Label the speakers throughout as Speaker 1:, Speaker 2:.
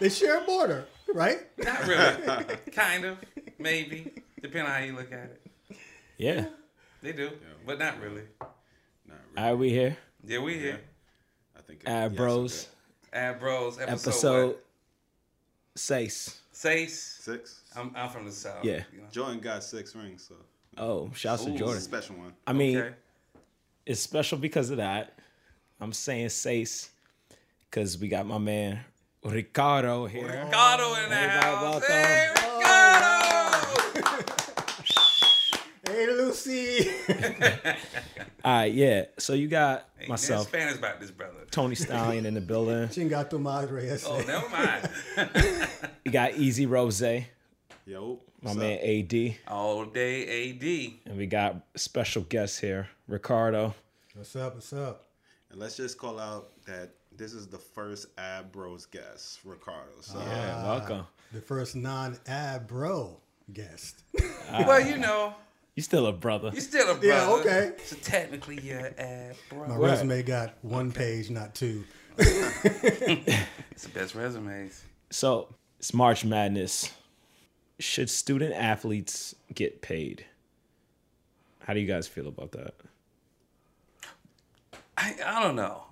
Speaker 1: they share a border, right?
Speaker 2: Not really. kind of. Maybe. Depending on how you look at it.
Speaker 3: Yeah.
Speaker 2: They do. But not really.
Speaker 4: Not really.
Speaker 3: Are we here?
Speaker 2: Yeah, we here.
Speaker 4: I think.
Speaker 3: Ad
Speaker 4: yes,
Speaker 3: Bros.
Speaker 2: Ad Bros episode.
Speaker 3: Episode
Speaker 2: what?
Speaker 3: six.
Speaker 2: Sace.
Speaker 4: Six.
Speaker 2: I'm, I'm from the south.
Speaker 3: Yeah.
Speaker 2: You know?
Speaker 4: Jordan got six rings, so
Speaker 3: Oh, shouts to
Speaker 2: Ooh.
Speaker 4: it's
Speaker 3: Jordan.
Speaker 4: a special one.
Speaker 3: I mean,
Speaker 2: Okay.
Speaker 3: it's special because of that. I'm saying Sace because we got my man Ricardo here.
Speaker 2: Ricardo in the
Speaker 3: Everybody
Speaker 2: house. Hey, Ricardo!
Speaker 1: Hey, Lucy.
Speaker 3: All right, yeah. So you got
Speaker 2: Ain't
Speaker 3: myself,
Speaker 2: nothing Spanish about this brother.
Speaker 3: Tony Stallion in the building.
Speaker 1: Chinga tu madre. ese.
Speaker 2: Oh, never mind.
Speaker 3: You got Easy Rose, my
Speaker 4: Yo, what's up?
Speaker 3: man AD,
Speaker 2: All day AD.
Speaker 3: and we got special guest here, Ricardo.
Speaker 1: What's up? What's up?
Speaker 4: And let's just call out that this is the first Ad Bros guest, Ricardo. So
Speaker 3: Yeah, welcome.
Speaker 1: Ah, the first non-ab bro guest. Ah.
Speaker 2: well, you know,
Speaker 3: You still a brother.
Speaker 2: you're still a brother.
Speaker 1: Yeah, okay.
Speaker 2: So technically, you're an ad
Speaker 1: My
Speaker 2: bro.
Speaker 3: Right.
Speaker 1: resume got one page, not two.
Speaker 2: It's the best resumes.
Speaker 3: So it's March Madness. Should student athletes get paid? How do you guys feel about that?
Speaker 2: I, I don't know.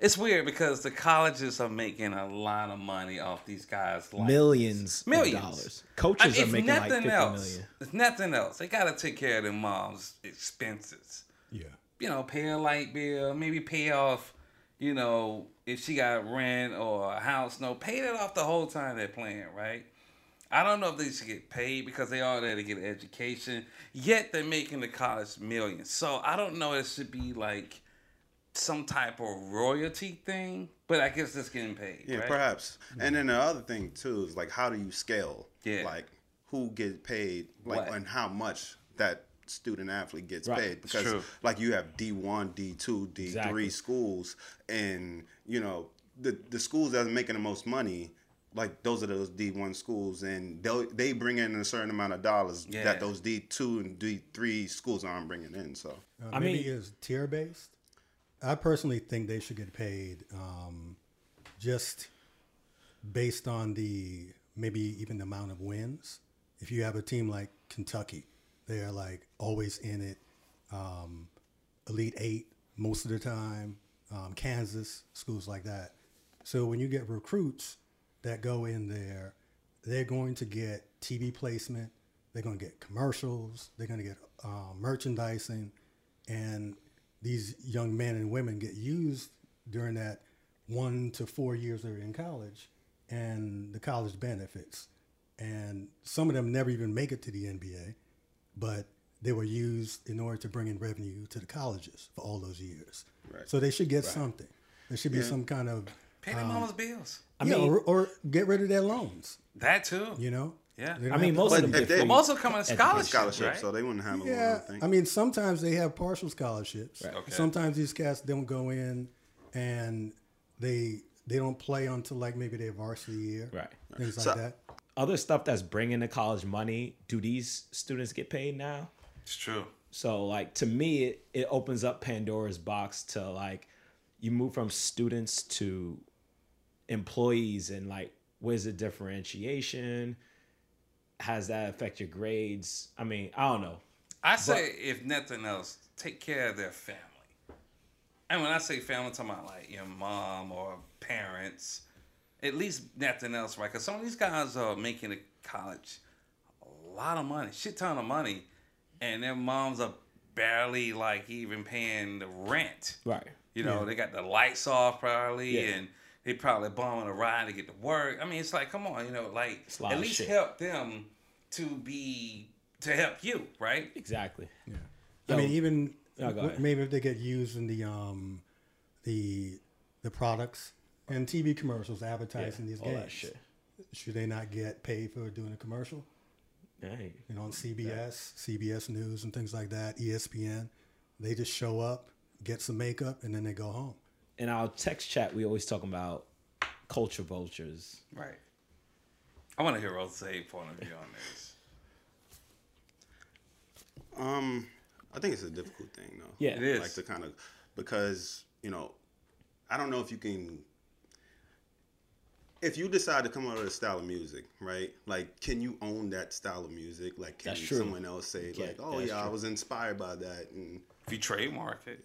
Speaker 2: It's weird because the colleges are making a lot of money off these guys. Like,
Speaker 3: Millions,
Speaker 2: Millions.
Speaker 3: of dollars.
Speaker 2: I
Speaker 3: Coaches
Speaker 2: mean,
Speaker 3: are
Speaker 2: if
Speaker 3: making like
Speaker 2: nothing
Speaker 3: fifty million.
Speaker 2: else, if nothing else, they gotta take care of their mom's expenses.
Speaker 1: Yeah.
Speaker 2: You know, pay a light bill, maybe pay off. You know, if she got rent or a house, no, pay that off the whole time they're playing, right? I don't know if they should get paid because they are there to get an education. Yet they're making the college millions. So I don't know. It should be like some type of royalty thing, but I guess it's getting paid.
Speaker 4: yeah,
Speaker 2: right?
Speaker 4: perhaps. And then the other thing too is like, how do you scale?
Speaker 2: Yeah.
Speaker 4: Like who gets paid, like,
Speaker 2: What?
Speaker 4: and how much that student athlete gets
Speaker 3: Right.
Speaker 4: paid because
Speaker 2: true.
Speaker 4: like you have D1, D2, D3
Speaker 3: Exactly.
Speaker 4: schools and you know the the schools that are making the most money like those are those D1 schools and they they bring in a certain amount of dollars
Speaker 2: Yeah.
Speaker 4: that those D2 and D3 schools aren't bringing in so
Speaker 1: Uh,
Speaker 3: I mean-
Speaker 1: it's tier based. I personally think they should get paid um, just based on the maybe even the amount of wins. If you have a team like Kentucky, they are like always in it, um, Elite Eight most of the time. Um, Kansas schools like that. So when you get recruits that go in there, they're going to get TV placement. They're going to get commercials. They're going to get uh, merchandising, and these young men and women get used during that one to four years they're in college, and the college benefits. And some of them never even make it to the NBA, but they were used in order to bring in revenue to the colleges for all those years.
Speaker 4: Right.
Speaker 1: So they should get something. There should be
Speaker 4: Yeah.
Speaker 1: some kind of
Speaker 2: Pay their mama's um, bills.
Speaker 3: I
Speaker 1: yeah,
Speaker 3: mean,
Speaker 1: or, or get rid of their loans.
Speaker 2: That too.
Speaker 1: You know.
Speaker 2: Yeah.
Speaker 3: I mean, most of them
Speaker 4: if
Speaker 3: get
Speaker 4: they-
Speaker 3: free.
Speaker 2: Most of them come on scholarships,
Speaker 4: scholarship
Speaker 2: right?
Speaker 4: so they wouldn't have a
Speaker 1: Yeah,
Speaker 4: loan I think
Speaker 1: I mean, sometimes they have partial scholarships.
Speaker 2: Okay.
Speaker 1: Sometimes these cats don't go in, and they they don't play until like maybe their varsity year,
Speaker 3: Right.
Speaker 1: Things like
Speaker 4: So-
Speaker 1: that.
Speaker 3: Other stuff that's bringing the college money. Do these students get paid now?
Speaker 2: It's true.
Speaker 3: So like to me, it, it opens up Pandora's box to like you move from students to employees and like where's the differentiation? Has that affect your grades? I mean, I don't know.
Speaker 2: I say, if nothing else, take care of their family. And when I say family, I'm talking about like your mom or parents. At least nothing else, right? Because some of these guys are making a college a lot of money, shit ton of money, and their moms are barely like even paying the rent.
Speaker 3: Right.
Speaker 2: You know,
Speaker 1: Yeah.
Speaker 2: they got the lights off probably,
Speaker 3: Yeah.
Speaker 2: and they probably bombing a ride to get to work. I mean, it's like, come on, you know, like
Speaker 3: It's a lot
Speaker 2: at least help them to be to help you, right?
Speaker 3: Exactly. Yeah.
Speaker 1: I mean, even
Speaker 3: Oh,
Speaker 1: maybe if they get used in the um the the products and TV commercials advertising these
Speaker 3: all
Speaker 1: games,
Speaker 3: that shit.
Speaker 1: should they not get paid for doing a commercial?
Speaker 3: Hey,
Speaker 1: you know, on CBS, CBS News, and things like that, ESPN. They just show up, get some makeup, and then they go home.
Speaker 3: in our text chat, we always talking about culture vultures.
Speaker 2: Right. I want to hear Rose's point of view on this.
Speaker 4: Um, I think it's a difficult thing though.
Speaker 3: Yeah.
Speaker 2: It is.
Speaker 4: Like to kind of because you know I don't know if you can. If you decide to come out with a style of music, right? Like, can you own that style of music? Like, can
Speaker 3: That's true.
Speaker 4: someone else say,
Speaker 3: Yeah,
Speaker 4: like, "Oh
Speaker 3: that's
Speaker 4: yeah, I was inspired by that"? And
Speaker 2: If you trademark it,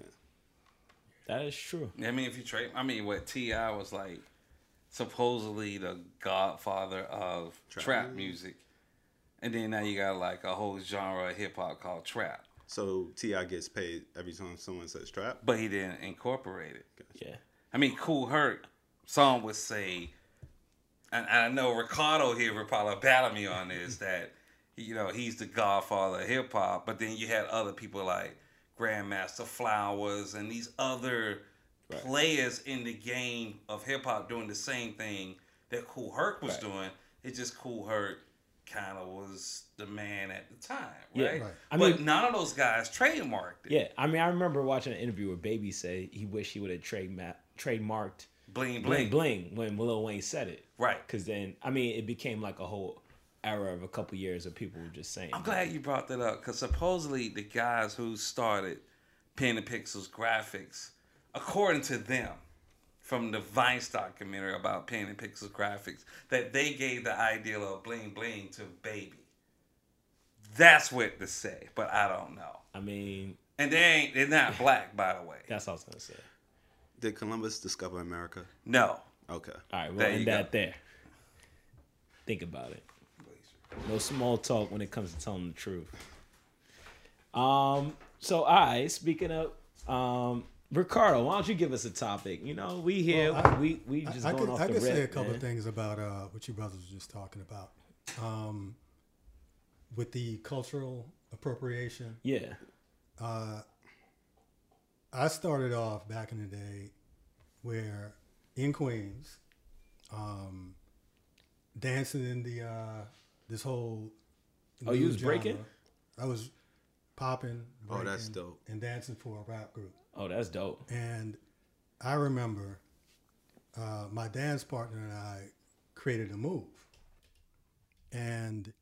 Speaker 3: That is true.
Speaker 2: I mean, if you trade, I mean, what T.I. was like, supposedly the godfather of
Speaker 4: Trap
Speaker 2: trap, music, and then now you got like a whole genre of hip hop called trap,
Speaker 4: so T.I. gets paid every time someone says trap.
Speaker 2: but he didn't incorporate it.
Speaker 3: Yeah.
Speaker 2: I mean, Kool Herc, some would say, and, and I know Ricardo here would probably battle me on this that you know he's the godfather of hip hop, but then you had other people like Grandmaster Flowers and these other
Speaker 3: Right.
Speaker 2: players in the game of hip hop doing the same thing that Kool Herc was
Speaker 3: Right.
Speaker 2: doing. It's just Kool Herc kind of was the man at the time,
Speaker 3: Yeah.
Speaker 2: right?
Speaker 1: Right.
Speaker 3: I
Speaker 2: but
Speaker 3: mean-
Speaker 2: none of those guys trademarked it.
Speaker 3: Yeah. I mean, I remember watching an interview where Baby say he wished he would have trademarked trademarked
Speaker 2: Bling
Speaker 3: bling
Speaker 2: bling.
Speaker 3: bling when Lil Wayne said it.
Speaker 2: Right.
Speaker 3: Because then, I mean, it became like a whole era of a couple years of people were just saying.
Speaker 2: I'm glad you brought that up because supposedly the guys who started Pen and Pixels graphics, according to them, from the Vice documentary about Pen and Pixels graphics, that they gave the idea of bling bling to Baby. That's what to say, but I don't know.
Speaker 3: I mean,
Speaker 2: And they ain't they're not black, by the way.
Speaker 3: that's all I was gonna say.
Speaker 4: Did Columbus discover America?
Speaker 2: No.
Speaker 4: Okay.
Speaker 3: All right, we'll
Speaker 2: There
Speaker 3: end that there. Think about it. No small talk when it comes to telling the truth. Um. So, all right. Speaking of, um, Ricardo, why don't you give us a topic? You know, we here,
Speaker 1: Well, I-
Speaker 3: we we just
Speaker 1: I, I
Speaker 3: going
Speaker 1: could,
Speaker 3: off
Speaker 1: I
Speaker 3: the
Speaker 1: could say a couple
Speaker 3: man.
Speaker 1: things about uh, what you brothers were just talking about. Um, with the cultural appropriation,
Speaker 3: Yeah.
Speaker 1: uh, I started off back in the day where in Queens, um, dancing in the uh, this whole.
Speaker 3: Oh, you
Speaker 1: new
Speaker 3: was breaking?
Speaker 1: I was popping,
Speaker 4: Oh, that's
Speaker 1: breaking,
Speaker 4: dope.
Speaker 1: and dancing for a rap group.
Speaker 3: Oh, that's dope.
Speaker 1: And I remember uh, my dance partner and I created a move. And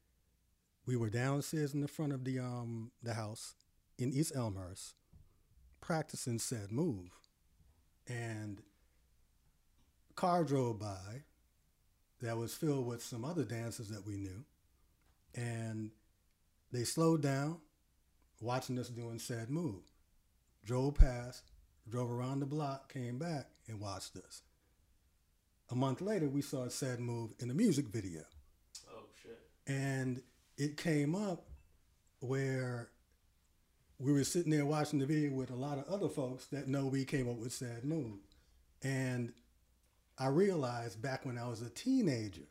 Speaker 1: we were downstairs in the front of the um the house in East Elmhurst practicing said move. And a car drove by that was filled with some other dancers that we knew. And they slowed down, watching us doing said move drove past, drove around the block, came back, and watched us. A month later, we saw a sad move in a music video.
Speaker 3: Oh shit.
Speaker 1: And it came up where we were sitting there watching the video with a lot of other folks that know we came up with Sad Move. And I realized back when I was a teenager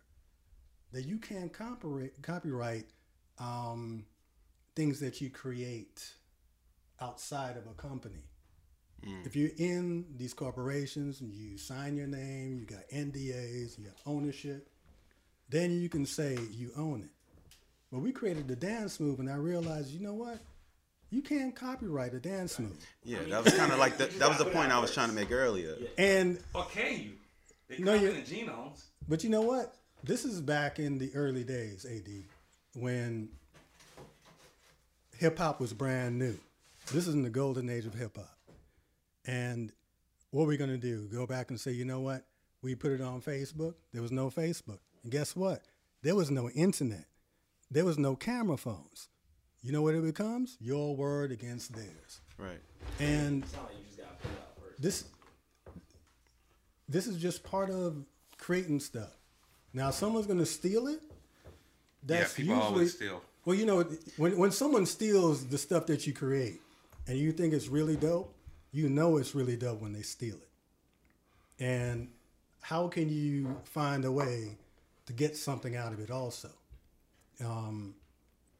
Speaker 1: that you can't copyright, copyright um, things that you create outside of a company. Mm. If you're in these corporations and you sign your name, you got NDAs, you got ownership, then you can say you own it. But we created the dance move, and I realized, you know what? You can't copyright a dance move.
Speaker 4: Yeah, that was kind of like the, that was the point I was trying to make earlier.
Speaker 1: And
Speaker 2: Or can you? They
Speaker 1: No,
Speaker 2: come
Speaker 1: you-
Speaker 2: in the genomes.
Speaker 1: But you know what? This is back in the early days, AD, when hip hop was brand new. This is in the golden age of hip hop. And what are we going to do? Go back and say, you know what? We put it on Facebook. There was no Facebook. And guess what? There was no internet. There was no camera phones. You know what it becomes? Your word against theirs.
Speaker 4: Right.
Speaker 1: And
Speaker 3: like you just gotta put it out first.
Speaker 1: this this is just part of creating stuff. Now, someone's going to steal it. That's
Speaker 2: yeah, people
Speaker 1: usually
Speaker 2: always steal.
Speaker 1: well, you know, when when someone steals the stuff that you create, and you think it's really dope, you know it's really dope when they steal it. And how can you find a way to get something out of it? Also, um,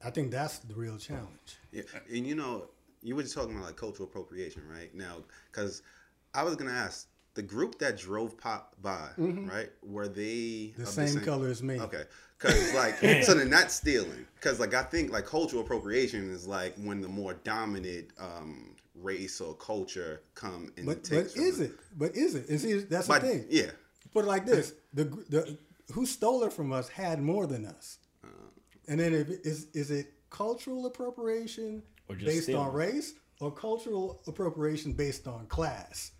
Speaker 1: I think that's the real challenge.
Speaker 4: Yeah, and you know, you were just talking about like cultural appropriation, right? Now, because I was gonna ask the group that drove pop by, right? Were they
Speaker 1: The
Speaker 4: of
Speaker 1: same color as me.
Speaker 4: Okay, because like, so then that's stealing. Because like, I think like cultural appropriation is like when the more dominant um, race or culture come and
Speaker 1: But
Speaker 4: takes.
Speaker 1: but is it? But is it? And see, that's
Speaker 4: But
Speaker 1: the thing.
Speaker 4: yeah,
Speaker 1: Put it like this: the the who stole it from us had more than us.
Speaker 4: Uh.
Speaker 1: And then if, is is it cultural appropriation
Speaker 3: Or just
Speaker 1: based
Speaker 3: stealing.
Speaker 1: on race, or cultural appropriation based on class?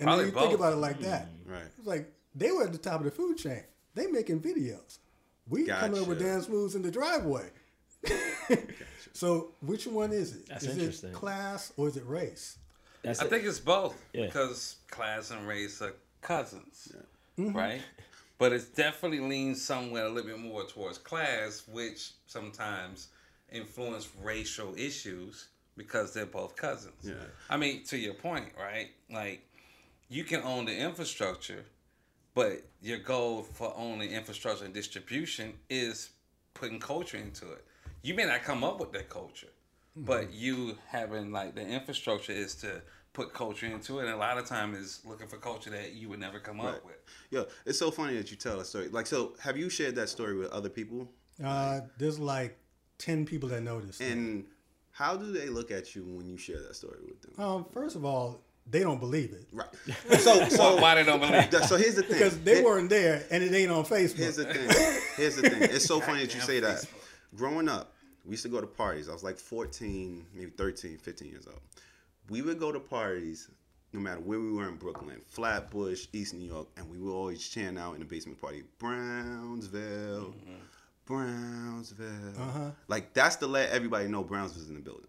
Speaker 1: And
Speaker 2: Probably
Speaker 1: then you think about it like that.
Speaker 4: Right.
Speaker 1: It's like they were at the top of the food chain. They making videos. We coming up with dance moves in the driveway. gotcha. so which one is it?
Speaker 3: That's
Speaker 1: Is
Speaker 3: interesting.
Speaker 1: it class or is it race?
Speaker 3: That's
Speaker 2: I
Speaker 3: it.
Speaker 2: think it's both
Speaker 3: Yeah.
Speaker 2: because class and race are cousins,
Speaker 1: Mm-hmm.
Speaker 2: right? But it's definitely leans somewhere a little bit more towards class, which sometimes influence racial issues because they're both cousins.
Speaker 4: Yeah.
Speaker 2: I mean, to your point, right? Like, you can own the infrastructure, but your goal for owning infrastructure and distribution is putting culture into it. You may not come up with that culture, but you having like the infrastructure is to put culture into it, and a lot of time is looking for culture that you would never come up with.
Speaker 4: Yo, it's so funny that you tell a story. Like, so have you shared that story with other people?
Speaker 1: Uh, there's like ten people that noticed. it.
Speaker 4: And how do they look at you when you share that story with them?
Speaker 1: Um, first of all, they don't believe it
Speaker 4: Right. So, so
Speaker 2: Why they don't believe?
Speaker 4: that- so here's the thing.
Speaker 1: because they
Speaker 4: Here-
Speaker 1: weren't there and it ain't on Facebook.
Speaker 4: Here's the thing. Here's the thing. It's so funny that you say that.
Speaker 2: Facebook.
Speaker 4: Growing up, we used to go to parties. I was like 14, maybe 13, 15 years old. We would go to parties no matter where we were in Brooklyn, Flatbush, East New York, and we would always chant out in the basement party, Brownsville, Brownsville.
Speaker 1: Uh-huh.
Speaker 4: Like that's to let everybody know Brownsville's in the building.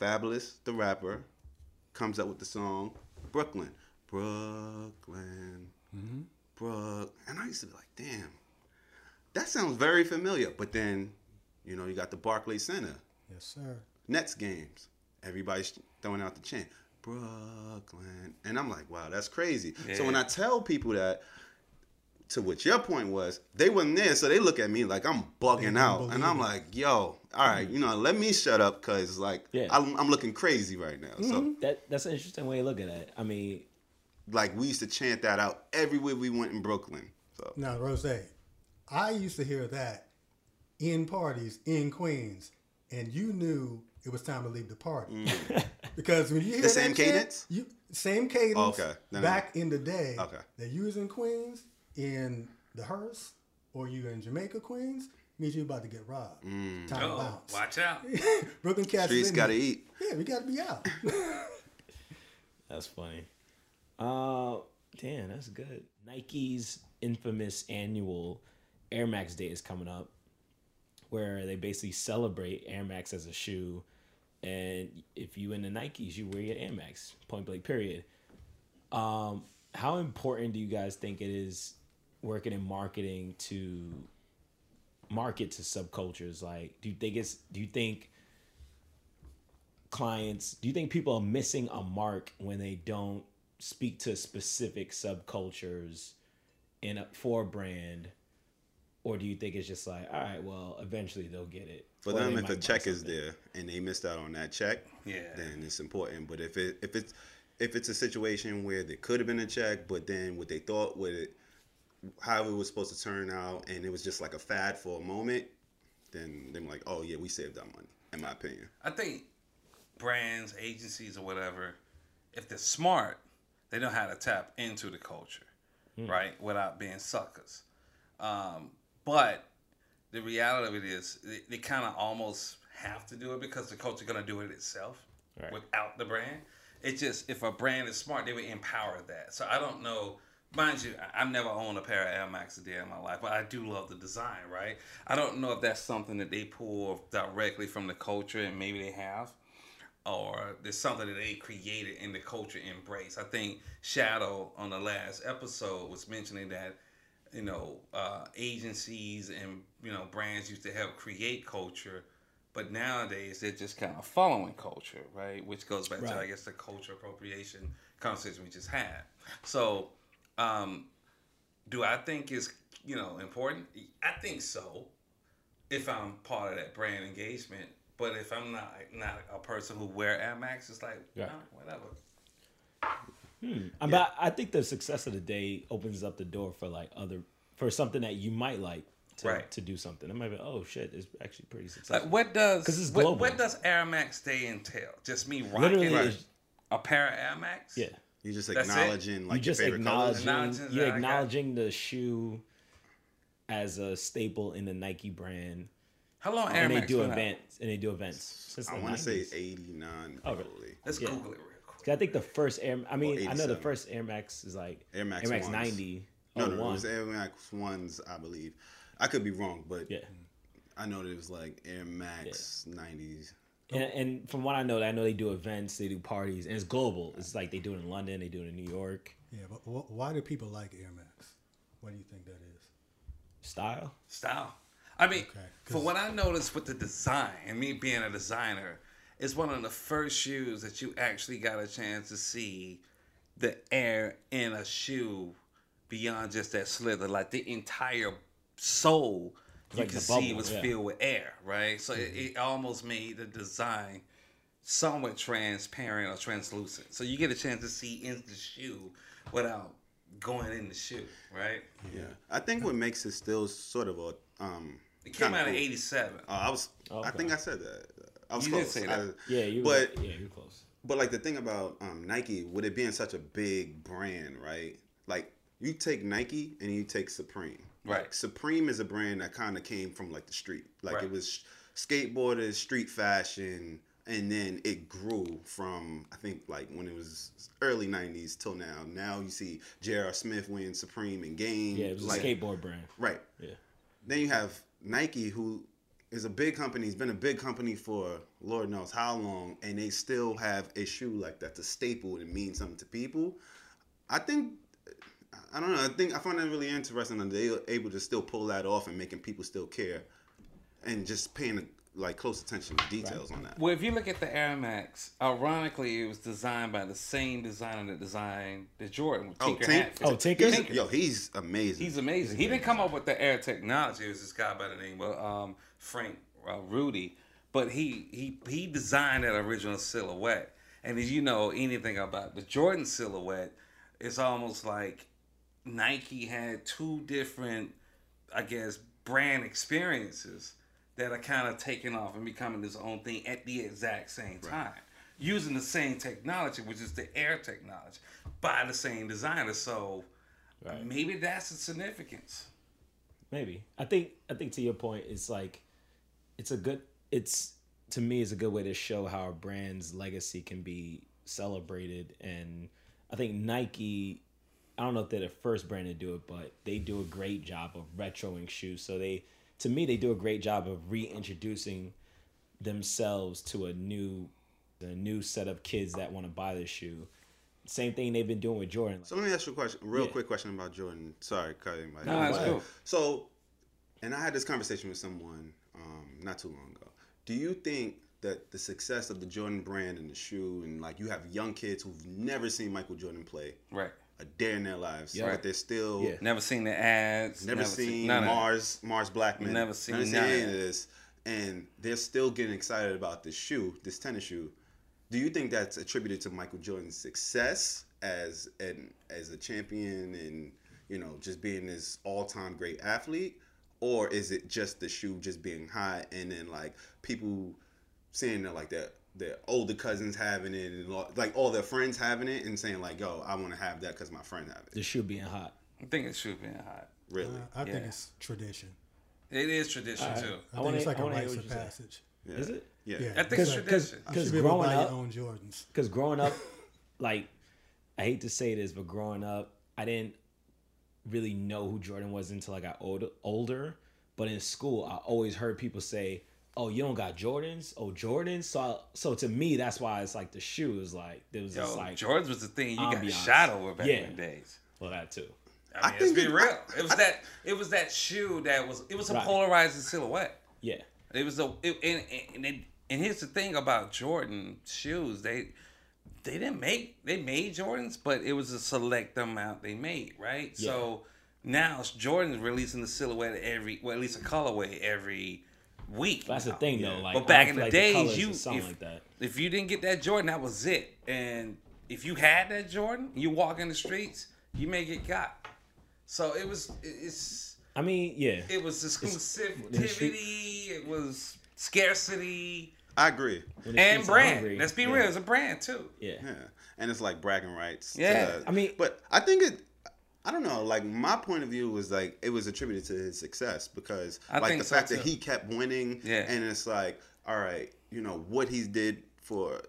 Speaker 4: Fabolous, the rapper, comes up with the song Brooklyn, Brooklyn, mm-hmm. Brook, and I used to be like, damn, that sounds very familiar. But then, you know, you got the Barclays Center,
Speaker 1: yes, sir.
Speaker 4: Nets games, everybody's throwing out the chant Brooklyn, and I'm like, wow, that's crazy. So when I tell people that. To what your point was, they wasn't there, so they look at me like I'm bugging out, and I'm
Speaker 1: it.
Speaker 4: like, "Yo, all right, you know, let me shut up, cause like
Speaker 3: Yeah.
Speaker 4: I'm, I'm looking crazy right now." So
Speaker 3: that that's an interesting way of looking at it. I mean,
Speaker 4: like we used to chant that out everywhere we went in Brooklyn. So
Speaker 1: Now, Rose, I used to hear that in parties in Queens, and you knew it was time to leave the party because when you hear
Speaker 4: Mm. The same
Speaker 1: that chant,
Speaker 4: cadence?
Speaker 1: you same cadence.
Speaker 4: Oh, okay. Then I-
Speaker 1: back in the day,
Speaker 4: Okay.
Speaker 1: that you was in Queens in the hearse, or you in Jamaica, Queens, means you about to get robbed.
Speaker 4: Mm.
Speaker 1: Time to
Speaker 2: Oh,
Speaker 1: bounce.
Speaker 2: watch out!
Speaker 1: Brooklyn cats. is
Speaker 4: streets gotta eat.
Speaker 1: Yeah, we gotta be out.
Speaker 3: that's funny. Uh, damn, that's good. Nike's infamous annual Air Max Day is coming up, where they basically celebrate Air Max as a shoe, and if you in the Nikes, you wear your Air Max. Point blank. Period. Um, how important do you guys think it is working in marketing to market to subcultures? Like, do you think it's? Do you think clients? Do you think people are missing a mark when they don't speak to specific subcultures in a, for a brand? Or do you think it's just like, all right, well, eventually they'll get it.
Speaker 4: For
Speaker 3: Or
Speaker 4: them, if a check is there and they missed out on that check,
Speaker 2: Yeah.
Speaker 4: then it's important. But if it if it's if it's a situation where there could have been a check, but then what they thought with it, how it was supposed to turn out, and it was just like a fad for a moment, then they're like, oh yeah, we saved our money. In my opinion,
Speaker 2: I think brands, agencies, or whatever, if they're smart, they know how to tap into the culture, right, without being suckers. Um, but the reality of it is, they, they kind of almost have to do it because the culture going to do it itself
Speaker 3: Right.
Speaker 2: without the brand. It's just if a brand is smart, they would empower that. So I don't know. Mind you, I've never owned a pair of Air Max a day in my life, but I do love the design, right? I don't know if that's something that they pull directly from the culture, and maybe they have, or there's something that they created in the culture embrace. I think Shadow on the last episode was mentioning that, you know, uh, agencies and you know brands used to help create culture, but nowadays they're just kind of following culture, right? Which goes back to I guess the culture appropriation conversation we just had. So, um, do I think is you know important? I think so. If I'm part of that brand engagement, but if I'm not not a person who wear Air Max, it's like
Speaker 3: Yeah.
Speaker 2: nah, whatever.
Speaker 3: I- But I think the success of the day opens up the door for like other for something that you might like to,
Speaker 2: Right.
Speaker 3: to do something. It might be oh shit, it's actually pretty successful.
Speaker 2: Like what does
Speaker 3: 'Cause it's
Speaker 2: what,
Speaker 3: global.
Speaker 2: what does Air Max Day entail? Just me rocking
Speaker 3: Literally,
Speaker 4: Right.
Speaker 2: a pair of Air Max?
Speaker 3: yeah.
Speaker 4: You're just
Speaker 2: That's it?
Speaker 4: acknowledging like
Speaker 3: you just
Speaker 4: your favorite
Speaker 3: acknowledging
Speaker 2: Acknowledging
Speaker 3: you're
Speaker 2: that I got-
Speaker 3: acknowledging the shoe as a staple in the Nike brand,
Speaker 2: How long Air
Speaker 3: and they do
Speaker 2: been out?
Speaker 3: events and they do events. Since
Speaker 4: I want to say
Speaker 3: 90s.
Speaker 4: 89
Speaker 3: Oh, really?
Speaker 2: Let's
Speaker 3: Yeah.
Speaker 2: Google it real quick.
Speaker 3: 'Cause I think the first Air. I mean, I know the first Air Max is like
Speaker 4: Air Max
Speaker 3: Air Max ninety.
Speaker 4: No,
Speaker 3: oh,
Speaker 4: no, no, it
Speaker 3: oh
Speaker 4: was Air Max ones, I believe. I could be wrong, but
Speaker 3: Yeah.
Speaker 4: I know that it was like Air Max nineties.
Speaker 3: And, and from what I know, I know they do events, they do parties, and it's global. It's like they do it in London, they do it in New York.
Speaker 1: Yeah, but wh- why do people like Air Max? What do you think that is?
Speaker 3: Style.
Speaker 2: style. I mean,
Speaker 1: Okay,
Speaker 2: for
Speaker 1: 'cause-
Speaker 2: what I noticed with the design, and me being a designer, it's one of the first shoes that you actually got a chance to see the air in a shoe beyond just that slither. Like the entire sole you
Speaker 3: Like
Speaker 2: can
Speaker 3: the
Speaker 2: see
Speaker 3: bubble,
Speaker 2: was
Speaker 3: yeah.
Speaker 2: filled with air, right? So it, it almost made the design somewhat transparent or translucent. So you get a chance to see in the shoe without going in the shoe, right?
Speaker 4: Yeah, I think what makes it still sort of a um.
Speaker 2: It came
Speaker 4: kinda
Speaker 2: out in
Speaker 4: cool-
Speaker 2: '87.
Speaker 4: Uh, I was. I think I said that. I was
Speaker 2: You did say that.
Speaker 4: I-
Speaker 3: Yeah, you.
Speaker 4: But
Speaker 3: yeah, you're close.
Speaker 4: But like the thing about um, Nike, with it being such a big brand, right? Like you take Nike and you take Supreme.
Speaker 2: Right.
Speaker 4: Like, Supreme is a brand that kind of came from like the street. Like
Speaker 2: Right.
Speaker 4: it was skateboarders, street fashion, and then it grew from I think like when it was early '90s till now. Now you see J.R. Smith wearing Supreme and Game.
Speaker 3: Yeah, it was a skateboard brand.
Speaker 4: Right.
Speaker 3: Yeah.
Speaker 4: Then you have Nike, who is a big company. It's been a big company for Lord knows how long, and they still have a shoe like that's a staple and it means something to people. I think, I don't know. I think I find that really interesting that they are able to still pull that off and making people still care, and just paying like close attention to details on that.
Speaker 2: Well, if you look at the Air Max, ironically, it was designed by the same designer that designed the Jordan with
Speaker 4: Oh,
Speaker 2: Tinker
Speaker 4: Tink-
Speaker 2: Hatfield.
Speaker 3: Oh, Tinker?
Speaker 4: He's- Yo, he's amazing.
Speaker 2: He's amazing. He didn't come up with the air technology. It was this guy by the name of um, Frank uh, Rudy, but he he he designed that original silhouette. And as you know anything about the Jordan silhouette, it's almost like Nike had two different, I guess, brand experiences that are kind of taking off and becoming its own thing at the exact same time. Using the same technology, which is the air technology, by the same designer. So
Speaker 3: Right.
Speaker 2: maybe that's the significance.
Speaker 3: Maybe. I think I think to your point, it's like it's a good it's to me it's a good way to show how a brand's legacy can be celebrated and I think Nike I don't know if they're the first brand to do it, but they do a great job of retroing shoes. So they to me they do a great job of reintroducing themselves to a new a new set of kids that want to buy the shoe. Same thing they've been doing with Jordan.
Speaker 4: So let me ask you a question, real
Speaker 3: Yeah.
Speaker 4: quick question about Jordan. Sorry, cutting my.
Speaker 2: No, that's cool.
Speaker 4: So, and I had this conversation with someone um, not too long ago. Do you think that the success of the Jordan brand and the shoe, and like you have young kids who've never seen Michael Jordan play
Speaker 2: Right.
Speaker 4: A day in their lives,
Speaker 3: Yeah.
Speaker 4: but they're still
Speaker 3: Yeah.
Speaker 2: Never seen the ads.
Speaker 4: never, seen
Speaker 2: none of.
Speaker 4: Mars Mars Blackmon,
Speaker 2: Never seen
Speaker 4: never seen
Speaker 2: none
Speaker 4: any of this, and they're still getting excited about this shoe, this tennis shoe. Do you think that's attributed to Michael Jordan's success as an as a champion and you know just being this all time great athlete, or is it just the shoe just being hot and then like people seeing that like their their older cousins having it and all, like all their friends having it and saying like yo I want to have that because my friend have it.
Speaker 3: The shoe being hot.
Speaker 2: I think it should be hot.
Speaker 4: Really?
Speaker 1: Uh, I think it's tradition.
Speaker 2: It is tradition
Speaker 3: Alright.
Speaker 2: too.
Speaker 1: I,
Speaker 3: I
Speaker 1: think
Speaker 3: wanna-
Speaker 1: it's like
Speaker 3: I
Speaker 1: a
Speaker 3: wanna
Speaker 1: rites of passage.
Speaker 4: yeah.
Speaker 3: Is it?
Speaker 4: Yeah.
Speaker 1: Yeah.
Speaker 2: I think it's
Speaker 3: Because
Speaker 2: tradition.
Speaker 3: Because
Speaker 1: should be able to
Speaker 3: growing up,
Speaker 1: your own Jordans.
Speaker 3: because growing up, like, I hate to say this, but growing up, I didn't really know who Jordan was until I got older. Older, but in school, I always heard people say, "Oh, you don't got Jordans? Oh, Jordans." So, I, so to me, that's why it's like the shoe is like there was
Speaker 2: Yo,
Speaker 3: this like,
Speaker 2: Jordans was the thing you got
Speaker 3: ambiance.
Speaker 2: shot over back
Speaker 3: Yeah.
Speaker 2: in the days.
Speaker 3: well, that too.
Speaker 2: I
Speaker 4: I
Speaker 2: let's
Speaker 4: think
Speaker 2: be
Speaker 4: it-
Speaker 2: real.
Speaker 4: I-
Speaker 2: it was
Speaker 4: I-
Speaker 2: that. It was that shoe that was. It was a
Speaker 3: Right.
Speaker 2: polarizing silhouette.
Speaker 3: Yeah,
Speaker 2: It was a. It, and, and, and, and here's the thing about Jordan shoes. They they didn't make they made Jordans, but it was a select amount they made, right?
Speaker 3: Yeah.
Speaker 2: So now Jordan's releasing the silhouette every, well, at least a colorway every week.
Speaker 3: that's the thing though. Like,
Speaker 2: But back in the
Speaker 3: like
Speaker 2: days,
Speaker 3: colors
Speaker 2: you if,
Speaker 3: like that.
Speaker 2: if you didn't get that Jordan, that was it. And if you had that Jordan, you walk in the streets, you may get got. So it was it's
Speaker 3: I mean, yeah,
Speaker 2: it was exclusivity, it was scarcity,
Speaker 4: I agree.
Speaker 2: And brand.
Speaker 3: hungry,
Speaker 2: Let's be
Speaker 3: yeah,
Speaker 2: real, it's a brand too.
Speaker 3: Yeah,
Speaker 4: Yeah, and it's like bragging rights. to
Speaker 2: Yeah.
Speaker 4: the-
Speaker 3: I mean-
Speaker 4: but I think it. I don't know. Like my point of view was like it was attributed to his success because
Speaker 2: I
Speaker 4: like the
Speaker 2: so,
Speaker 4: fact that he kept winning.
Speaker 2: Yeah.
Speaker 4: and it's like all right, you know what he did for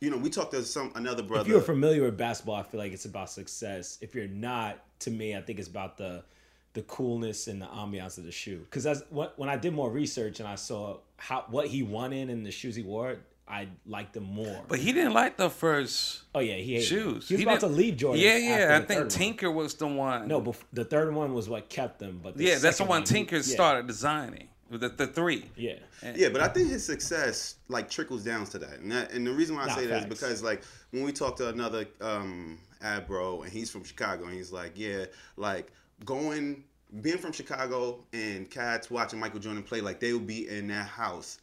Speaker 4: you know, we talked to some another brother.
Speaker 3: if you're familiar with basketball, I feel like it's about success. If you're not, to me, I think it's about the the coolness and the ambiance of the shoe. Because as what when I did more research and I saw how what he won in and the shoes he wore, I liked them more.
Speaker 2: But he didn't like the first
Speaker 3: oh yeah, he hated them.
Speaker 2: shoes.
Speaker 3: He was about to
Speaker 2: didn't-
Speaker 3: leave Jordan.
Speaker 2: Yeah,
Speaker 3: after
Speaker 2: yeah.
Speaker 3: the
Speaker 2: I
Speaker 3: third
Speaker 2: think
Speaker 3: one.
Speaker 2: Tinker was the one.
Speaker 3: No, bef- the third one was what kept them. But the
Speaker 2: yeah, that's the
Speaker 3: second
Speaker 2: one
Speaker 3: he-
Speaker 2: Tinker
Speaker 3: yeah,
Speaker 2: started designing. The the three.
Speaker 3: Yeah,
Speaker 4: Yeah, but I think his success like trickles down to that, and that, and the reason why I
Speaker 3: Nah,
Speaker 4: say that is because like when we talk to another um ad bro, and he's from Chicago, and he's like, yeah, like going being from Chicago and cats watching Michael Jordan play, like they would be in their house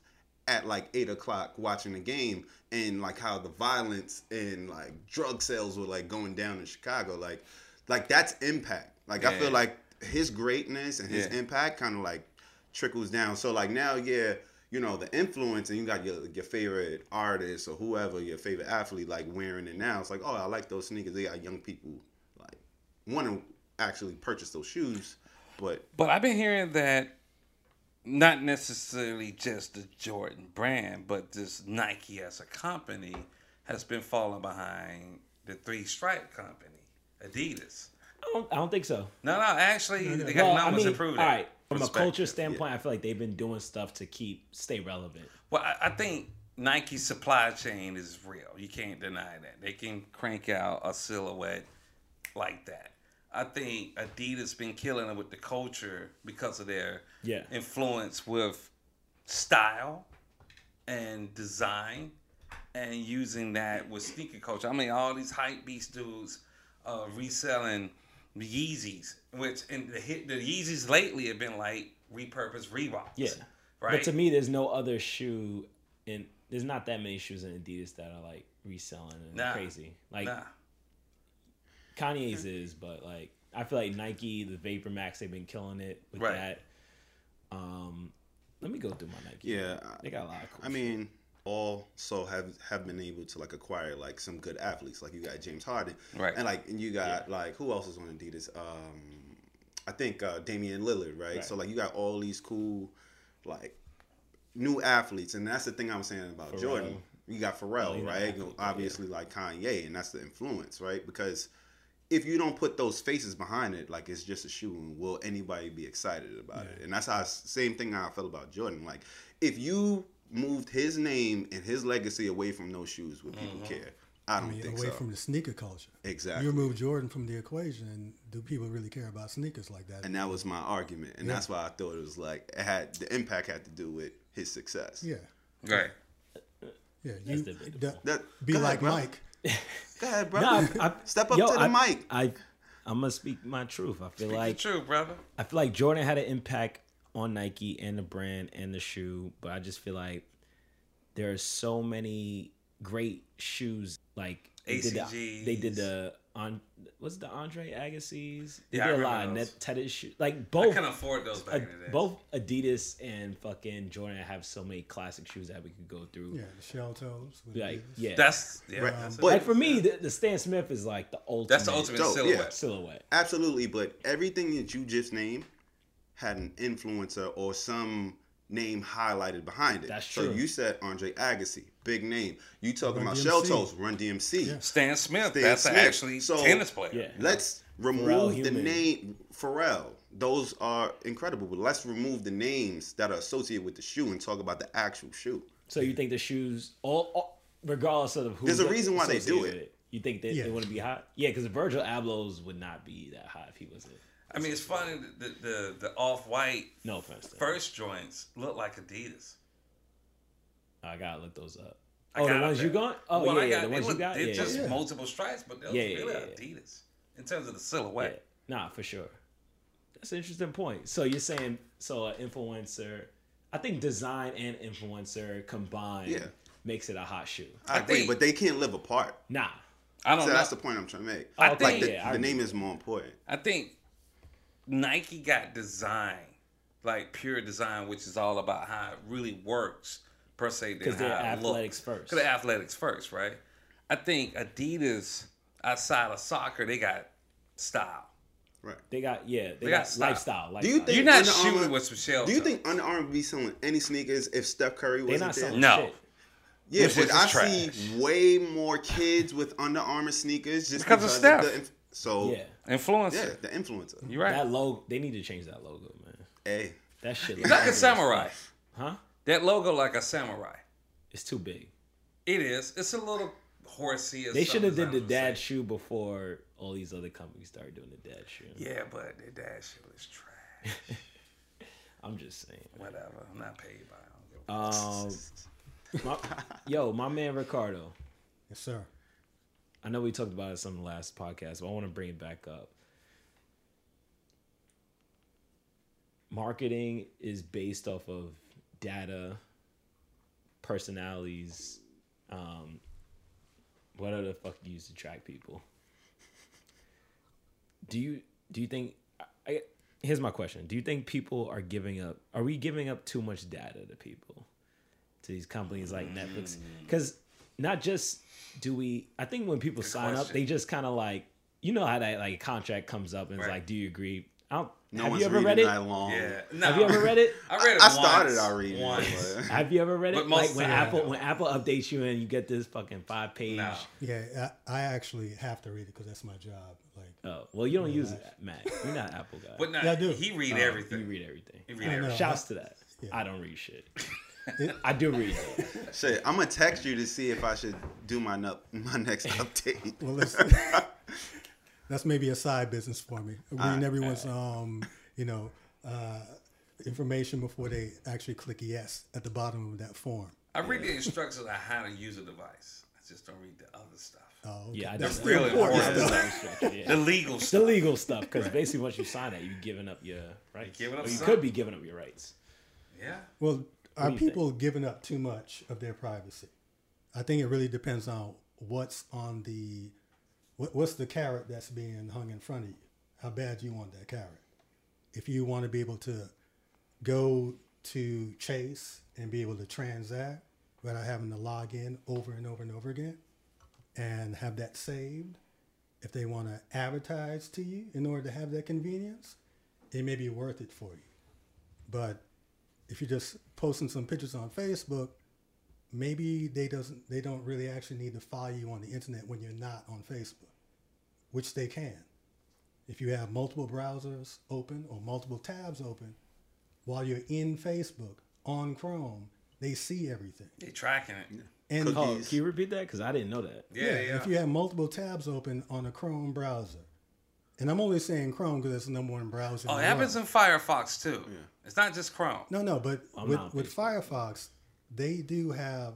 Speaker 4: at like eight o'clock watching the game, and like how the violence and like drug sales were like going down in Chicago, like like that's impact. Like I feel like his greatness and his
Speaker 2: Yeah.
Speaker 4: impact kind of like trickles down. So like now, yeah, you know the influence, and you got your your favorite artist or whoever your favorite athlete like wearing it now. It's like, oh, I like those sneakers. They got young people like want to actually purchase those shoes, but
Speaker 2: But I've been hearing that not necessarily just the Jordan brand, but this Nike as a company has been falling behind the three stripe company, Adidas.
Speaker 3: I don't, I don't think so.
Speaker 2: No, no, actually, they got
Speaker 3: Well, I mean,
Speaker 2: improved.
Speaker 3: all right. From a
Speaker 2: Perspective,
Speaker 3: culture standpoint, I feel like they've been doing stuff to keep stay relevant.
Speaker 2: Well, I, I think Nike's supply chain is real. You can't deny that. They can crank out a silhouette like that. I think Adidas been killing it with the culture because of their
Speaker 3: Yeah.
Speaker 2: influence with style and design and using that with sneaker culture. I mean, all these hype beast dudes uh, reselling Yeezys, which and the hit the Yeezys lately have been like repurposed Reeboks.
Speaker 3: Yeah.
Speaker 2: Right.
Speaker 3: But to me, there's no other shoe in. There's not that many shoes in Adidas that are like reselling and
Speaker 2: Nah.
Speaker 3: crazy. Like
Speaker 2: nah.
Speaker 3: Kanye's is, but like I feel like Nike, the Vapor Max, they've been killing it with
Speaker 2: Right.
Speaker 3: that. Um, let me go through my Nike.
Speaker 4: yeah,
Speaker 3: they got a lot of cool.
Speaker 4: I mean, also have have been able to like acquire like some good athletes. Like you got James Harden,
Speaker 2: Right.
Speaker 4: And like and you got like who else is on Adidas? Um, I think uh, Damian Lillard, right?
Speaker 3: Right.
Speaker 4: So like you got all these cool like new athletes, and that's the thing I was saying about
Speaker 3: Pharrell.
Speaker 4: Jordan. You got Pharrell,
Speaker 3: Oh,
Speaker 4: right?
Speaker 3: athlete, but
Speaker 4: Obviously, like Kanye, and that's the influence, right? Because if you don't put those faces behind it, like it's just a shoe, and will anybody be excited about it? And that's how same thing I felt about Jordan. Like if you moved his name and his legacy away from those shoes, would people mm-hmm. care? I
Speaker 1: I
Speaker 4: don't
Speaker 1: mean,
Speaker 4: think
Speaker 1: away
Speaker 4: so.
Speaker 1: from the sneaker culture.
Speaker 4: Exactly.
Speaker 1: You remove Jordan from the equation, and do people really care about sneakers like that?
Speaker 4: and that was my argument, and
Speaker 1: Yeah.
Speaker 4: that's why I thought it was like it had the impact had to do with his success.
Speaker 1: yeah,
Speaker 2: Right.
Speaker 1: yeah. You
Speaker 3: debatable.
Speaker 1: that-
Speaker 4: That,
Speaker 1: be
Speaker 4: go
Speaker 1: like
Speaker 4: ahead, bro.
Speaker 1: Mike.
Speaker 4: Go ahead, bro.
Speaker 3: No, I, I,
Speaker 4: Step up
Speaker 3: yo,
Speaker 4: to the
Speaker 3: I,
Speaker 4: mic.
Speaker 3: I, I'm gonna speak my truth. I feel like
Speaker 2: It's true, brother.
Speaker 3: I feel like Jordan had an impact on Nike and the brand and the shoe, but I just feel like there are so many great shoes. Like they did the, they did the on what's the Andre Agassi's? They
Speaker 2: Yeah, I
Speaker 3: did a
Speaker 2: remember
Speaker 3: lot of
Speaker 2: those.
Speaker 3: net tethered shoes. Like
Speaker 2: I
Speaker 3: both
Speaker 2: couldn't afford those back
Speaker 3: uh,
Speaker 2: in the day.
Speaker 3: both Adidas and fucking Jordan have so many classic shoes that we could go through.
Speaker 1: Yeah, the shell toes.
Speaker 3: Like
Speaker 1: Adidas.
Speaker 3: yeah,
Speaker 2: That's yeah.
Speaker 4: Right,
Speaker 2: that's
Speaker 4: but-
Speaker 3: like for me, the, the Stan Smith is like the ultimate.
Speaker 2: that's the ultimate
Speaker 4: Dope, yeah.
Speaker 2: silhouette.
Speaker 3: silhouette.
Speaker 4: Absolutely, but everything that you just named had an influencer or some name highlighted behind it.
Speaker 3: That's true.
Speaker 4: So you said Andre Agassi, big name. You talking
Speaker 1: Run
Speaker 4: about
Speaker 1: DMC.
Speaker 4: Shell Toes, Run DMC.
Speaker 1: Yeah.
Speaker 2: Stan Smith.
Speaker 4: Stan
Speaker 2: that's
Speaker 4: Smith.
Speaker 2: actually
Speaker 4: So-
Speaker 2: tennis player.
Speaker 3: Yeah.
Speaker 4: Let's remove
Speaker 3: Pharrell
Speaker 4: the name Pharrell. Those are incredible, but let's remove the names that are associated with the shoe and talk about the actual shoe.
Speaker 3: So you think the shoes, all, all regardless of who,
Speaker 4: There's a reason why they do
Speaker 3: associated
Speaker 4: it.
Speaker 3: You think that
Speaker 1: Yeah.
Speaker 3: they wouldn't be hot? Yeah, because Virgil Abloh's would not be that hot if he was it.
Speaker 2: I mean, it's funny. The the, the off white
Speaker 3: No offense.
Speaker 2: First joints look like Adidas.
Speaker 3: I gotta look those up.
Speaker 2: I
Speaker 3: Oh, the ones you got? Oh
Speaker 2: Well,
Speaker 3: yeah,
Speaker 2: I
Speaker 3: yeah,
Speaker 2: got,
Speaker 3: the
Speaker 2: they
Speaker 3: ones you got.
Speaker 2: They're
Speaker 3: Yeah,
Speaker 2: just
Speaker 3: yeah.
Speaker 2: multiple stripes, but those
Speaker 3: Yeah, yeah,
Speaker 2: really
Speaker 3: yeah, yeah.
Speaker 2: Adidas in terms of the
Speaker 3: yeah.
Speaker 2: silhouette.
Speaker 3: Nah, for sure. That's an interesting point. So you're saying so an influencer? I think design and influencer combined
Speaker 4: Yeah.
Speaker 3: makes it a hot shoe.
Speaker 4: I,
Speaker 2: I
Speaker 4: agree,
Speaker 2: think-
Speaker 4: but they can't live apart.
Speaker 3: Nah,
Speaker 2: I don't
Speaker 4: So
Speaker 2: know.
Speaker 4: that's the point I'm trying to make.
Speaker 2: I oh,
Speaker 4: like
Speaker 2: think-
Speaker 4: the,
Speaker 3: yeah,
Speaker 4: the
Speaker 3: agree.
Speaker 4: name is more important.
Speaker 2: I think Nike got design, like pure design, which is all about how it really works per se. than
Speaker 3: because they're athletics
Speaker 2: looks.
Speaker 3: first.
Speaker 2: 'Cause they're athletics first, right? I think Adidas outside of soccer, they got style.
Speaker 4: Right.
Speaker 3: They got yeah, they,
Speaker 2: They
Speaker 3: got,
Speaker 2: got
Speaker 3: lifestyle. lifestyle.
Speaker 4: Do you think
Speaker 2: You're not
Speaker 4: Under
Speaker 2: shooting
Speaker 4: Armour-
Speaker 2: with some shell.
Speaker 4: Do you think Under Armour be selling any sneakers if Steph Curry wasn't
Speaker 3: not
Speaker 4: there?
Speaker 2: No.
Speaker 3: shit?
Speaker 4: Yeah,
Speaker 2: This shit's
Speaker 4: but I
Speaker 2: trash.
Speaker 4: see way more kids with Under Armour sneakers just
Speaker 2: Because of Steph.
Speaker 4: the so
Speaker 3: Yeah.
Speaker 2: Influencer.
Speaker 4: yeah, the influencer.
Speaker 2: You right.
Speaker 3: That logo, they need to change that logo, man.
Speaker 4: Hey,
Speaker 3: That shit
Speaker 2: It's like a samurai.
Speaker 3: Huh?
Speaker 2: That logo like a samurai.
Speaker 3: It's too big.
Speaker 2: It is. It's a little horsey. or
Speaker 3: They should have did the dad
Speaker 2: say.
Speaker 3: shoe before all these other companies started doing the dad shoe.
Speaker 2: Yeah, but the dad shoe was trash.
Speaker 3: I'm just saying.
Speaker 2: Whatever. I'm not paid by. I don't
Speaker 3: Um, my, yo, my man Ricardo.
Speaker 1: Yes, sir.
Speaker 3: I know we talked about it some last podcast, but I want to bring it back up. Marketing is based off of data, personalities, um, whatever the fuck you use to track people. Do you do you think? I, here's my question: Do you think people are giving up? Are we giving up too much data to people? to these companies like Netflix because not just do we I think when people sign up they just kind of like you know how that like contract comes up and it's like do you agree I don't
Speaker 4: no
Speaker 3: have
Speaker 4: one's
Speaker 3: you ever read it
Speaker 4: that long.
Speaker 2: Yeah. No.
Speaker 3: have you ever read it
Speaker 2: I read it
Speaker 4: I
Speaker 2: once.
Speaker 4: started out reading
Speaker 2: once.
Speaker 4: it. but-
Speaker 3: have you ever read it
Speaker 2: But
Speaker 3: like when
Speaker 2: of the time,
Speaker 3: Apple when Apple updates you and you get this fucking five page
Speaker 2: No.
Speaker 1: Yeah, I, I actually have to read it because that's my job. Like,
Speaker 3: oh well you don't use it Matt you're not Apple guy
Speaker 2: But no,
Speaker 1: Yeah, I do.
Speaker 2: he read
Speaker 3: Oh,
Speaker 2: everything.
Speaker 3: you read everything
Speaker 2: He read
Speaker 1: I know.
Speaker 2: everything.
Speaker 3: shouts to that
Speaker 1: Yeah.
Speaker 3: I don't read shit
Speaker 1: It-
Speaker 3: I do read though.
Speaker 4: Shit, I'm gonna text you to see if I should do my nu- my next update.
Speaker 1: well, let's, that's maybe a side business for me. Reading everyone's, um, you know, uh, information before they actually click yes at the bottom of that form.
Speaker 2: I read the instructions on how to use a device. I just don't read the other stuff.
Speaker 1: Oh, okay.
Speaker 3: Yeah, I
Speaker 1: that's
Speaker 3: do.
Speaker 1: still
Speaker 2: Really
Speaker 1: important.
Speaker 2: important.
Speaker 1: stuff.
Speaker 3: Yeah.
Speaker 2: The legal stuff.
Speaker 3: the legal stuff because basically once you sign it, you're giving up your rights.
Speaker 2: You're giving up
Speaker 3: Or you
Speaker 2: something.
Speaker 3: could be giving up your rights.
Speaker 2: Yeah.
Speaker 1: Well, are
Speaker 3: you think?
Speaker 1: people giving up too much of their privacy? I think it really depends on what's on the what, what's the carrot that's being hung in front of you. How bad you want that carrot? If you want to be able to go to Chase and be able to transact without having to log in over and over and over again, and have that saved, if they want to advertise to you in order to have that convenience, it may be worth it for you. But if you're just posting some pictures on Facebook, maybe they doesn't they don't really actually need to follow you on the internet when you're not on Facebook, which they can. If you have multiple browsers open or multiple tabs open while you're in Facebook on Chrome, they see everything.
Speaker 2: They tracking it.
Speaker 1: And
Speaker 3: Oh,
Speaker 4: Cookies.
Speaker 3: can you repeat that? Because I didn't know that.
Speaker 2: Yeah,
Speaker 1: yeah,
Speaker 2: yeah.
Speaker 1: if you have multiple tabs open on a Chrome browser, and I'm only saying Chrome because it's the number one browser.
Speaker 2: oh, it happens in Firefox too. Yeah. It's not just Chrome.
Speaker 1: No, no, but
Speaker 3: I'm
Speaker 1: with, with Firefox, they do have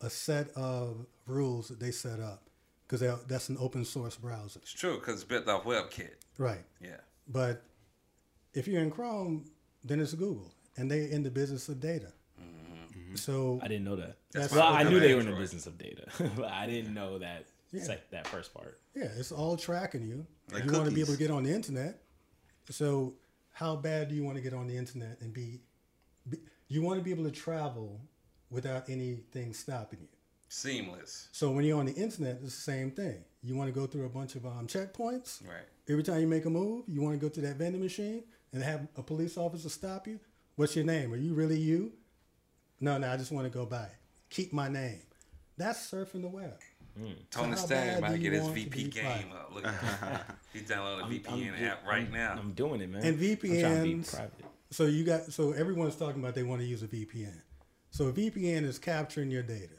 Speaker 1: a set of rules that they set up because that's an open source browser,
Speaker 2: It's true because it's built off WebKit.
Speaker 1: right?
Speaker 2: Yeah.
Speaker 1: But if you're in Chrome, then it's Google, and they're in the business of data. Mm-hmm. So
Speaker 3: I didn't know that.
Speaker 1: That's
Speaker 3: well, I
Speaker 2: I
Speaker 3: knew
Speaker 2: look
Speaker 3: they were in the business of data, but I didn't know that
Speaker 1: Yeah.
Speaker 3: sec- that first part.
Speaker 1: yeah, it's all tracking you.
Speaker 4: Like
Speaker 1: you want to be able to get on the internet. So how bad do you want to get on the internet and be, be? You want to be able to travel without anything stopping you.
Speaker 2: Seamless.
Speaker 1: So when you're on the internet, it's the same thing. You want to go through a bunch of um, checkpoints.
Speaker 2: Right.
Speaker 1: Every time you make a move, you want to go to that vending machine and have a police officer stop you. What's your name? Are you really you? No, no, I just want to go by. Keep my name. That's surfing the web.
Speaker 2: Tony
Speaker 1: how
Speaker 2: Stang
Speaker 1: bad
Speaker 2: might get his
Speaker 1: want to
Speaker 2: VP game
Speaker 1: private?
Speaker 2: up. Look at. He's downloading a VPN
Speaker 3: I'm-
Speaker 2: app right
Speaker 3: I'm-
Speaker 2: now.
Speaker 3: I'm doing it, man.
Speaker 1: And
Speaker 3: I'm trying to be
Speaker 1: VPNs.
Speaker 3: private.
Speaker 1: So you got so everyone's talking about they want to use a VPN. So a VPN is capturing your data.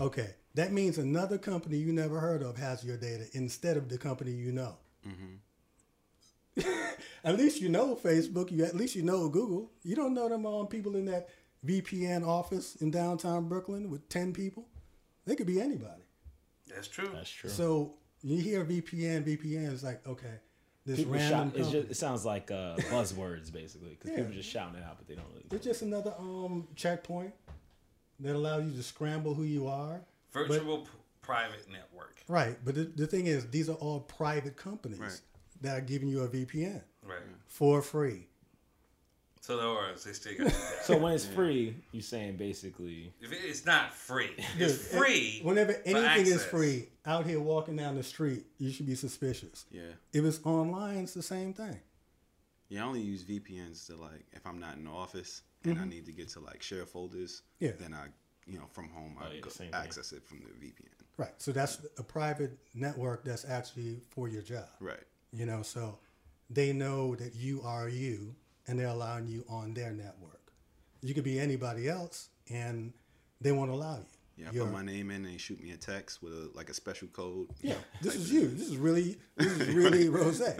Speaker 1: Okay, that means another company you never heard of has your data instead of the company you know. at least you know Facebook. You at least you know Google. You don't know them um, people in that VPN office in downtown Brooklyn with ten people. They could be anybody.
Speaker 2: That's true.
Speaker 3: That's true.
Speaker 1: So you hear VPN, VPN is like okay, this
Speaker 3: People
Speaker 1: random
Speaker 3: shout, it's just, it sounds like uh, buzzwords basically because
Speaker 1: Yeah.
Speaker 3: people just shouting it out, but they don't really.
Speaker 1: It's just another um checkpoint that allows you to scramble who you are.
Speaker 2: Virtual p- private network.
Speaker 1: Right, but the, the thing is, these are all private companies
Speaker 4: Right.
Speaker 1: that are giving you a VPN
Speaker 2: Right.
Speaker 1: for free.
Speaker 2: So in other words, they still got that.
Speaker 3: So when it's free, you're saying basically
Speaker 2: If it- it's not free. It's
Speaker 1: Dude,
Speaker 2: free.
Speaker 1: Whenever anything is
Speaker 2: access.
Speaker 1: free, out here walking down the street, you should be suspicious.
Speaker 4: Yeah.
Speaker 1: If it's online, it's the same thing.
Speaker 4: Yeah, I only use VPNs to like if I'm not in the office and I mm-hmm. need to get to like share folders.
Speaker 1: Yeah.
Speaker 4: Then I you know from home. Oh, I
Speaker 3: Oh, yeah,
Speaker 4: go
Speaker 3: same thing.
Speaker 4: access it from the VPN.
Speaker 1: Right. So that's a private network that's actually for your job.
Speaker 4: Right.
Speaker 1: You know, so they know that you are you and they're allowing you on their network. You could be anybody else and they won't allow you.
Speaker 4: Yeah, I
Speaker 1: You're-
Speaker 4: put my name in and they shoot me a text with a, like a special code.
Speaker 1: yeah, this is you. This is really this is really Rose.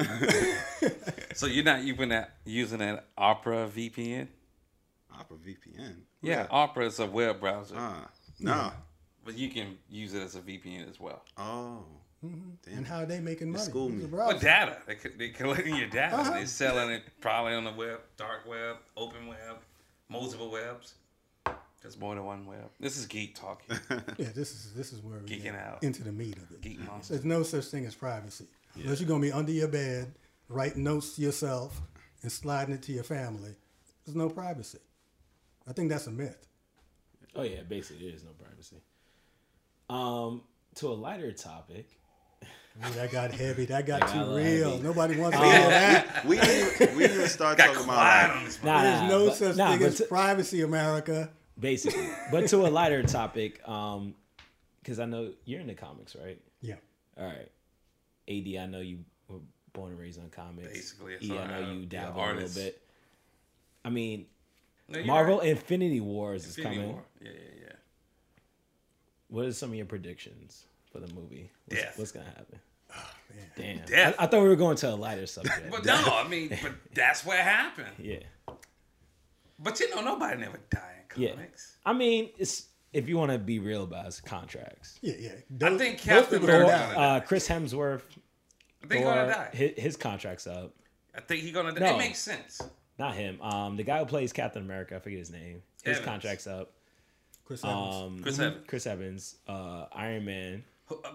Speaker 2: So you're not using that using an Opera VPN?
Speaker 4: Opera VPN.
Speaker 2: Yeah, Opera is a web browser,
Speaker 4: Ah, no.
Speaker 2: but you can use it as a VPN as well.
Speaker 4: Oh. Damn.
Speaker 1: And how are they making money?
Speaker 4: schooled
Speaker 1: It's a
Speaker 4: me.
Speaker 1: browser.
Speaker 2: Data, they co- they collecting your data.
Speaker 1: Uh-huh.
Speaker 2: They're selling it probably on the web, dark web, open web, multiple webs. There's more than one web. This is geek talking.
Speaker 1: Yeah, this is this is where we
Speaker 2: Geeking
Speaker 1: get
Speaker 2: out.
Speaker 1: into the meat of it.
Speaker 2: Geek monster.
Speaker 1: There's no such thing as privacy. Unless you're gonna be under your bed, writing notes to yourself and sliding it to your family. There's no privacy. I think that's a myth.
Speaker 3: Oh yeah, basically there is no privacy. Um, to a lighter topic.
Speaker 1: Ooh, that got heavy. That got
Speaker 3: That
Speaker 1: too
Speaker 3: little
Speaker 1: real.
Speaker 3: heavy.
Speaker 1: Nobody wants to hear that.
Speaker 4: we didn't even, we didn't even start talking about
Speaker 2: on.
Speaker 3: Nah,
Speaker 1: There's
Speaker 3: nah,
Speaker 1: no
Speaker 3: but-
Speaker 1: such
Speaker 3: nah,
Speaker 1: thing as
Speaker 3: to-
Speaker 1: privacy, America.
Speaker 3: basically. but to a lighter topic, um, because I know you're into comics, right?
Speaker 1: Yeah.
Speaker 3: All right. AD, I know you were born and raised on comics.
Speaker 2: Basically, that's
Speaker 3: E, I know you
Speaker 2: have.
Speaker 3: dabble
Speaker 2: Yeah,
Speaker 3: a little bit. I mean,
Speaker 2: No,
Speaker 3: Marvel
Speaker 2: right.
Speaker 3: Infinity Wars is coming.
Speaker 2: War. Yeah, yeah, yeah.
Speaker 3: What are some of your predictions for the movie? What's,
Speaker 2: Death.
Speaker 3: what's gonna happen? Damn.
Speaker 2: Death.
Speaker 3: I, I thought we were going to a lighter subject.
Speaker 2: But no, I mean, but that's what happened.
Speaker 3: yeah.
Speaker 2: But you know, nobody never die in
Speaker 3: Yeah.
Speaker 2: comics.
Speaker 3: I mean, it's if you want to be real about it, contracts.
Speaker 1: Yeah, yeah.
Speaker 2: I
Speaker 1: Those-
Speaker 2: think Captain
Speaker 1: people go
Speaker 2: America-
Speaker 3: Uh, Chris Hemsworth,
Speaker 2: I think
Speaker 3: Thor,
Speaker 2: gonna die.
Speaker 3: his, his contract's up.
Speaker 2: I think he's gonna die.
Speaker 3: No.
Speaker 2: It makes sense.
Speaker 3: Not him. Um, the guy who plays Captain America, I forget his name. His
Speaker 2: Evans.
Speaker 3: contract's up.
Speaker 1: Chris Evans.
Speaker 3: Um,
Speaker 2: Chris Evans.
Speaker 3: Chris Evans, uh, Iron Man.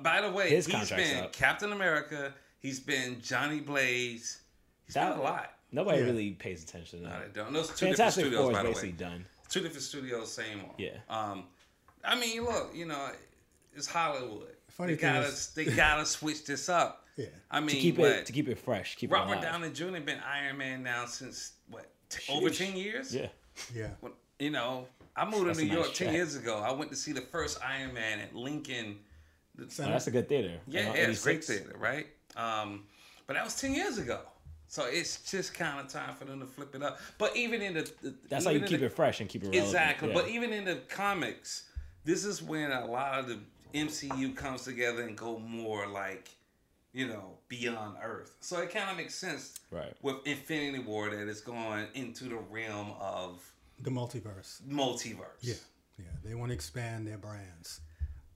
Speaker 2: By the way,
Speaker 3: His
Speaker 2: he's
Speaker 3: contract's
Speaker 2: been
Speaker 3: up.
Speaker 2: Captain America. He's been Johnny Blaze. He's
Speaker 3: That-
Speaker 2: been a lot.
Speaker 3: Nobody
Speaker 1: Yeah.
Speaker 3: really pays attention to
Speaker 2: No,
Speaker 3: that.
Speaker 2: they don't. Those two
Speaker 3: Fantastic
Speaker 2: different
Speaker 3: Four
Speaker 2: studios,
Speaker 3: is
Speaker 2: by the way.
Speaker 3: done.
Speaker 2: Two different studios, same one.
Speaker 3: Yeah.
Speaker 2: Um, I mean, look, you know, it's Hollywood.
Speaker 1: Funny
Speaker 2: they gotta,
Speaker 1: is-
Speaker 2: they gotta switch this up.
Speaker 1: Yeah.
Speaker 2: I mean,
Speaker 3: To keep
Speaker 2: what,
Speaker 3: it to keep it fresh, keep
Speaker 2: Robert
Speaker 3: it alive.
Speaker 2: Downey Jr. been Iron Man now since what t- over ten years.
Speaker 3: Yeah,
Speaker 1: yeah.
Speaker 2: When- you know, I moved
Speaker 3: That's
Speaker 2: to
Speaker 3: a
Speaker 2: New
Speaker 3: nice
Speaker 2: York ten years ago. I went to see the first Iron Man at Lincoln.
Speaker 3: Oh, that's a good theater.
Speaker 2: Yeah, yeah, it's great theater, right? Um, but that was ten years ago. So it's just kind of time for them to flip it up. But even in the, the
Speaker 3: That's how you keep
Speaker 2: the-
Speaker 3: it fresh and keep it relevant.
Speaker 2: Exactly.
Speaker 3: Yeah.
Speaker 2: But even in the comics, this is when a lot of the MCU comes together and go more like, you know, beyond Earth. So it kind of makes sense
Speaker 3: Right.
Speaker 2: with Infinity War that it's going into the realm of
Speaker 1: The multiverse.
Speaker 2: multiverse.
Speaker 1: Yeah. Yeah. They want to expand their brands.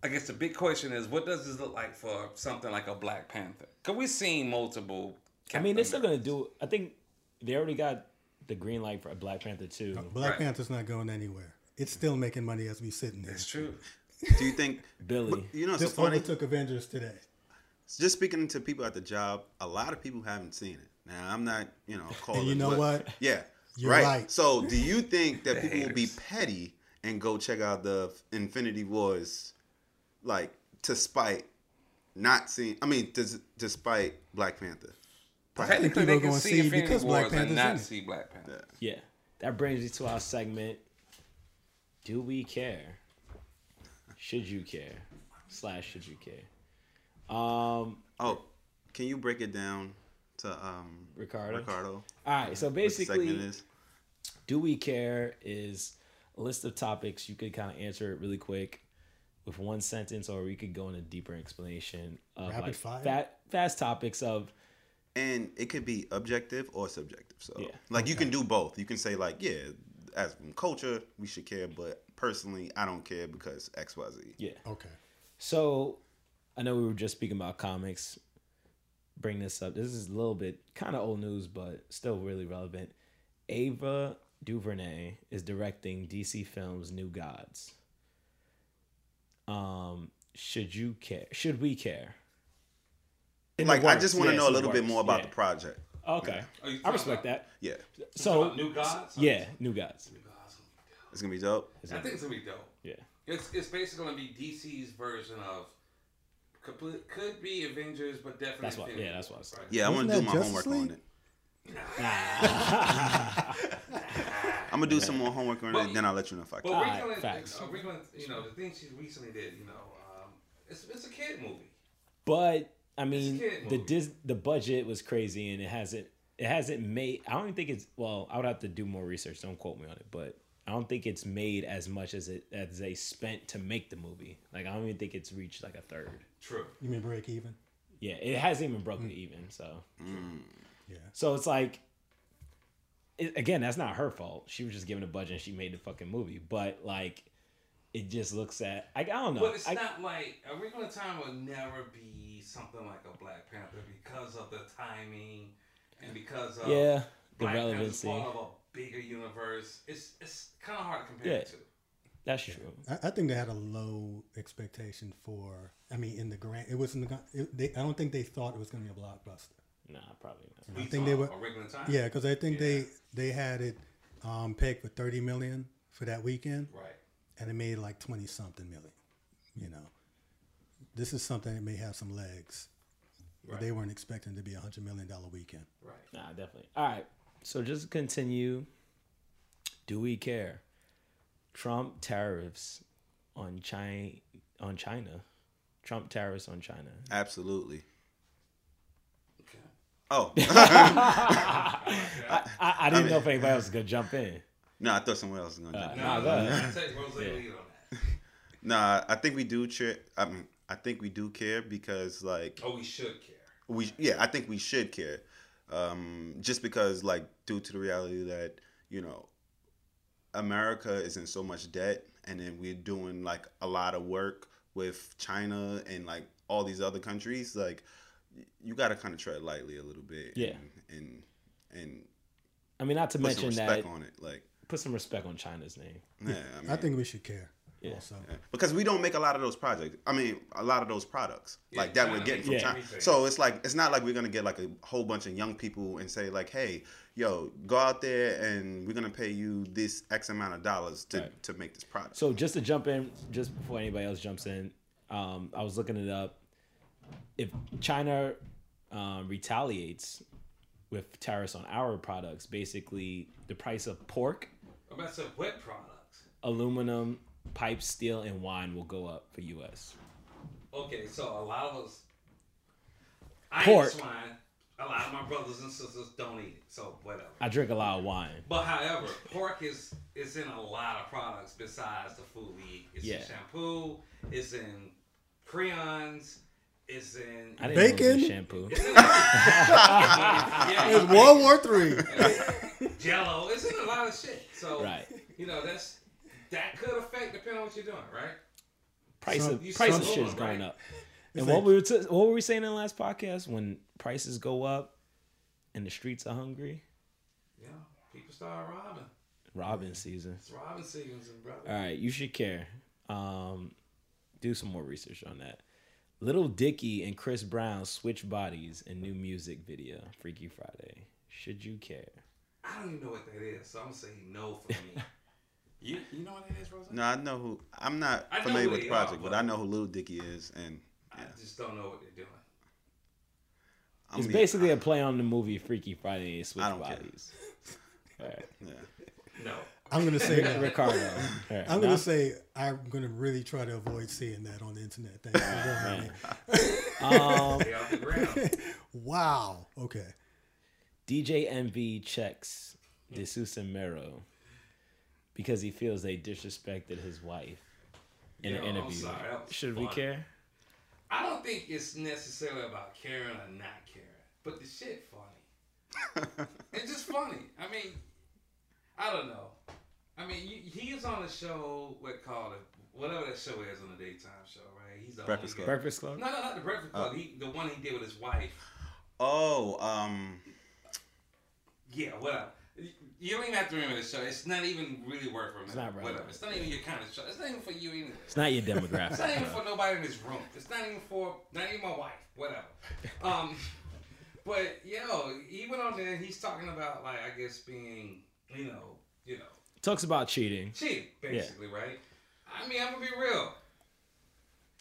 Speaker 2: I guess the big question is, what does this look like for something like a Black Panther? Because we've seen multiple.
Speaker 3: I mean, they're still gonna do. I think they already got the green light for a Black Panther two.
Speaker 1: Black
Speaker 2: Right.
Speaker 1: Panther's not going anywhere. It's still making money as we sitting here.
Speaker 2: It's true.
Speaker 4: do you think
Speaker 3: Billy.
Speaker 4: You know it's so
Speaker 1: Just
Speaker 4: funny?
Speaker 1: took Avengers today.
Speaker 4: Just speaking to people at the job, a lot of people haven't seen it. Now I'm not, you know, calling.
Speaker 1: And you know
Speaker 4: but-
Speaker 1: what?
Speaker 4: Yeah,
Speaker 1: You're
Speaker 4: right.
Speaker 1: right.
Speaker 4: So, do you think that
Speaker 2: The
Speaker 4: people will be petty and go check out the Infinity Wars, like to spite not seeing? I mean, des- despite Black Panther.
Speaker 2: Technically, they can see
Speaker 1: see
Speaker 2: Infinity
Speaker 1: because Black
Speaker 2: Wars and
Speaker 1: Panther's in
Speaker 2: not
Speaker 1: it.
Speaker 2: see Black Panther.
Speaker 3: Yeah, that brings me to our segment. Do we care? Should you care? Slash, should you care? Um,
Speaker 4: Oh, can you break it down to um
Speaker 3: Ricardo.
Speaker 4: Ricardo?
Speaker 3: All right, so
Speaker 4: What the
Speaker 3: basically,
Speaker 4: segment is?
Speaker 3: do we care is a list of topics you could kind of answer it really quick with one sentence, or we could go into deeper explanation of
Speaker 1: Rapid
Speaker 3: like
Speaker 1: fire?
Speaker 3: fat, fast topics of
Speaker 4: and it could be objective or subjective. So,
Speaker 3: Yeah.
Speaker 4: like you can do both. You can say like, yeah, as from culture, we should care, but personally, I don't care because X, Y, Z.
Speaker 3: yeah.
Speaker 1: Okay.
Speaker 3: So I know we were just speaking about comics. Bring this up. This is a little bit kind of old news, but still really relevant. Ava DuVernay is directing DC Films' New Gods. Um, should you care? Should we care? In
Speaker 4: Like, I just want to
Speaker 3: yeah,
Speaker 4: know a little bit more about
Speaker 3: yeah.
Speaker 4: the project.
Speaker 3: Okay,
Speaker 2: Are you
Speaker 3: I respect
Speaker 2: about-
Speaker 3: that.
Speaker 4: Yeah,
Speaker 3: So
Speaker 2: New Gods?
Speaker 3: yeah, New Gods.
Speaker 4: it's gonna be dope.
Speaker 2: I think it's gonna be dope.
Speaker 3: Yeah,
Speaker 2: It's it's basically gonna be DC's version of could, could be Avengers, but definitely.
Speaker 3: That's what- yeah, that's what I said.
Speaker 2: saying.
Speaker 4: Yeah, I want to do my
Speaker 1: Justice
Speaker 4: homework on it. I'm I'm gonna do some more homework on
Speaker 2: But-
Speaker 4: it. Then I'll let you know if I
Speaker 2: But
Speaker 4: can.
Speaker 3: Alright,
Speaker 2: Rickland,
Speaker 3: facts.
Speaker 2: uh, Rickland, you know, the thing she recently did, you know, um, it's it's a kid movie.
Speaker 3: But I mean, the dis- the budget was crazy, and it hasn't it hasn't made. I don't even think it's well. I would have to do more research. Don't quote me on it, but I don't think it's made as much as it as they spent to make the movie. Like I don't even think it's reached like a third.
Speaker 2: True.
Speaker 1: You mean break even?
Speaker 3: Yeah, it hasn't even broken even. So
Speaker 1: Yeah.
Speaker 3: so it's like. It, again, that's not her fault. She was just given a budget and she made the fucking movie. But like, it just looks at I, I don't know.
Speaker 2: But it's
Speaker 3: I-
Speaker 2: not like a Wrinkle in Time will never be something like a Black Panther because of the timing and because of
Speaker 3: yeah, the
Speaker 2: Black
Speaker 3: relevancy.
Speaker 2: part of a bigger universe. It's it's kind of hard to compare
Speaker 3: Yeah.
Speaker 2: the two.
Speaker 3: That's true.
Speaker 1: I, I think they had a low expectation for. I mean, in the grand, it wasn't. the- It, they, I don't think they thought it was going to be a blockbuster.
Speaker 3: Nah, probably not.
Speaker 2: We
Speaker 1: think they were-
Speaker 2: a Wrinkle Time.
Speaker 1: Yeah, because I think
Speaker 2: Yeah.
Speaker 1: they they had it um, pegged for thirty million for that weekend,
Speaker 2: Right.
Speaker 1: and it made like twenty something million. You know, this is something that may have some legs. But they weren't expecting to be a hundred million dollar weekend.
Speaker 2: Right.
Speaker 3: Nah, definitely. All right. So just continue. Do we care? Trump tariffs on China on China. Trump tariffs on China.
Speaker 4: Absolutely.
Speaker 2: Okay.
Speaker 4: Oh
Speaker 3: I, I didn't know if anybody else was gonna jump in.
Speaker 4: no, I thought someone else was gonna. jump in.
Speaker 3: Nah,
Speaker 2: No,
Speaker 3: go
Speaker 2: no,
Speaker 3: ahead.
Speaker 2: no. Take Rose lead on that.
Speaker 4: Nah, I think we do care. I mean, I think we do care because like
Speaker 2: Oh, we should care.
Speaker 4: we yeah i think we should care um just because like due to the reality that you know america is in so much debt and then we're doing like a lot of work with china and like all these other countries like y- you got to kind of tread lightly a little bit
Speaker 3: Yeah.
Speaker 4: and and, and
Speaker 3: I mean, not to
Speaker 4: put some
Speaker 3: mention
Speaker 4: respect
Speaker 3: that.
Speaker 4: on it like
Speaker 3: Put some respect on China's name.
Speaker 4: yeah i, mean,
Speaker 1: I think we should care.
Speaker 3: Yeah.
Speaker 1: Also,
Speaker 4: yeah. because we don't make a lot of those projects i mean a lot of those products
Speaker 2: Yeah,
Speaker 4: like that
Speaker 2: China
Speaker 4: we're getting from
Speaker 2: makes
Speaker 4: china so it's like it's not like we're gonna get like a whole bunch of young people and say like hey yo go out there and we're gonna pay you this x amount of dollars to,
Speaker 3: Right.
Speaker 4: to make this product
Speaker 3: So just to jump in, just before anybody else jumps in, um, I was looking it up. If China um, retaliates with tariffs on our products, basically the price of pork,
Speaker 2: I'm about to say wet products.
Speaker 3: aluminum, pipe, steel, and wine will go up for U.S.
Speaker 2: Okay, so a lot of us. I
Speaker 3: Pork.
Speaker 2: eat swine. A lot of my brothers and sisters don't eat it, so whatever.
Speaker 3: I drink a lot of wine.
Speaker 2: But however, pork is is in a lot of products besides the food we eat. It's
Speaker 3: Yeah.
Speaker 2: in shampoo. It's in crayons. It's in.
Speaker 3: I didn't know it
Speaker 1: Bacon?
Speaker 3: shampoo.
Speaker 2: It's in yeah,
Speaker 1: it's World War Three.
Speaker 2: Jello. It's in a lot of shit. So
Speaker 3: Right.
Speaker 2: you know that's that could affect depending on what you're doing, right?
Speaker 3: Price
Speaker 1: Some-
Speaker 3: of price
Speaker 2: saw
Speaker 3: of shit is going
Speaker 2: right?
Speaker 3: up. And
Speaker 1: It's
Speaker 3: what
Speaker 1: like-
Speaker 3: we were t- what were we saying in the last podcast? When prices go up and the streets are hungry,
Speaker 2: Yeah, people start robbing.
Speaker 3: robbing season.
Speaker 2: It's robbing season, brother.
Speaker 3: All right, you should care. Um, do some more research on that. Little Dicky and Chris Brown switch bodies in new music video, Freaky Friday. Should you care?
Speaker 2: I don't even know what that is, so I'm gonna say no for me. you you know what that is, Rose?
Speaker 4: no i know who i'm not
Speaker 2: I
Speaker 4: familiar with the project
Speaker 2: are,
Speaker 4: but
Speaker 2: but-
Speaker 4: i know who little dicky is and
Speaker 2: I just don't know what they're doing.
Speaker 4: I
Speaker 3: It's
Speaker 4: mean,
Speaker 3: basically a play on the movie Freaky Friday and switch
Speaker 4: I don't care.
Speaker 3: bodies. All right.
Speaker 4: yeah.
Speaker 2: No.
Speaker 1: I'm gonna say that.
Speaker 3: Ricardo. All right,
Speaker 1: I'm gonna say I'm gonna really try to avoid seeing that on the internet. Thank you.
Speaker 3: um,
Speaker 2: They off the ground.
Speaker 1: wow. Okay.
Speaker 3: DJ Envy checks Desus Mero because he feels they disrespected his wife in
Speaker 2: Yo,
Speaker 3: an interview.
Speaker 2: sorry, that was
Speaker 3: Should we care?
Speaker 2: I don't think it's necessarily about caring or not caring, but the shit funny. it's just funny. I mean, I don't know. I mean, you, he is on a show what called it, whatever that show is on the daytime show, right? He's the
Speaker 4: Breakfast Club.
Speaker 2: guy-
Speaker 3: Breakfast Club.
Speaker 2: No, no, not the Breakfast Club.
Speaker 4: Oh.
Speaker 2: he, the one he did with his wife.
Speaker 4: oh um
Speaker 2: Yeah, whatever. You don't even have to remember the show. It's not even really worth remembering.
Speaker 3: It's not relevant.
Speaker 2: Whatever. It's not even your kind of show. It's not even for you either.
Speaker 3: It's not your demographic.
Speaker 2: It's not even for nobody in this room. It's not even for not even my wife. Whatever. Um, but yo, he went on there. and He's talking about like I guess being you know you know
Speaker 3: Talks about cheating.
Speaker 2: cheating basically, right? I mean, I'm gonna be real.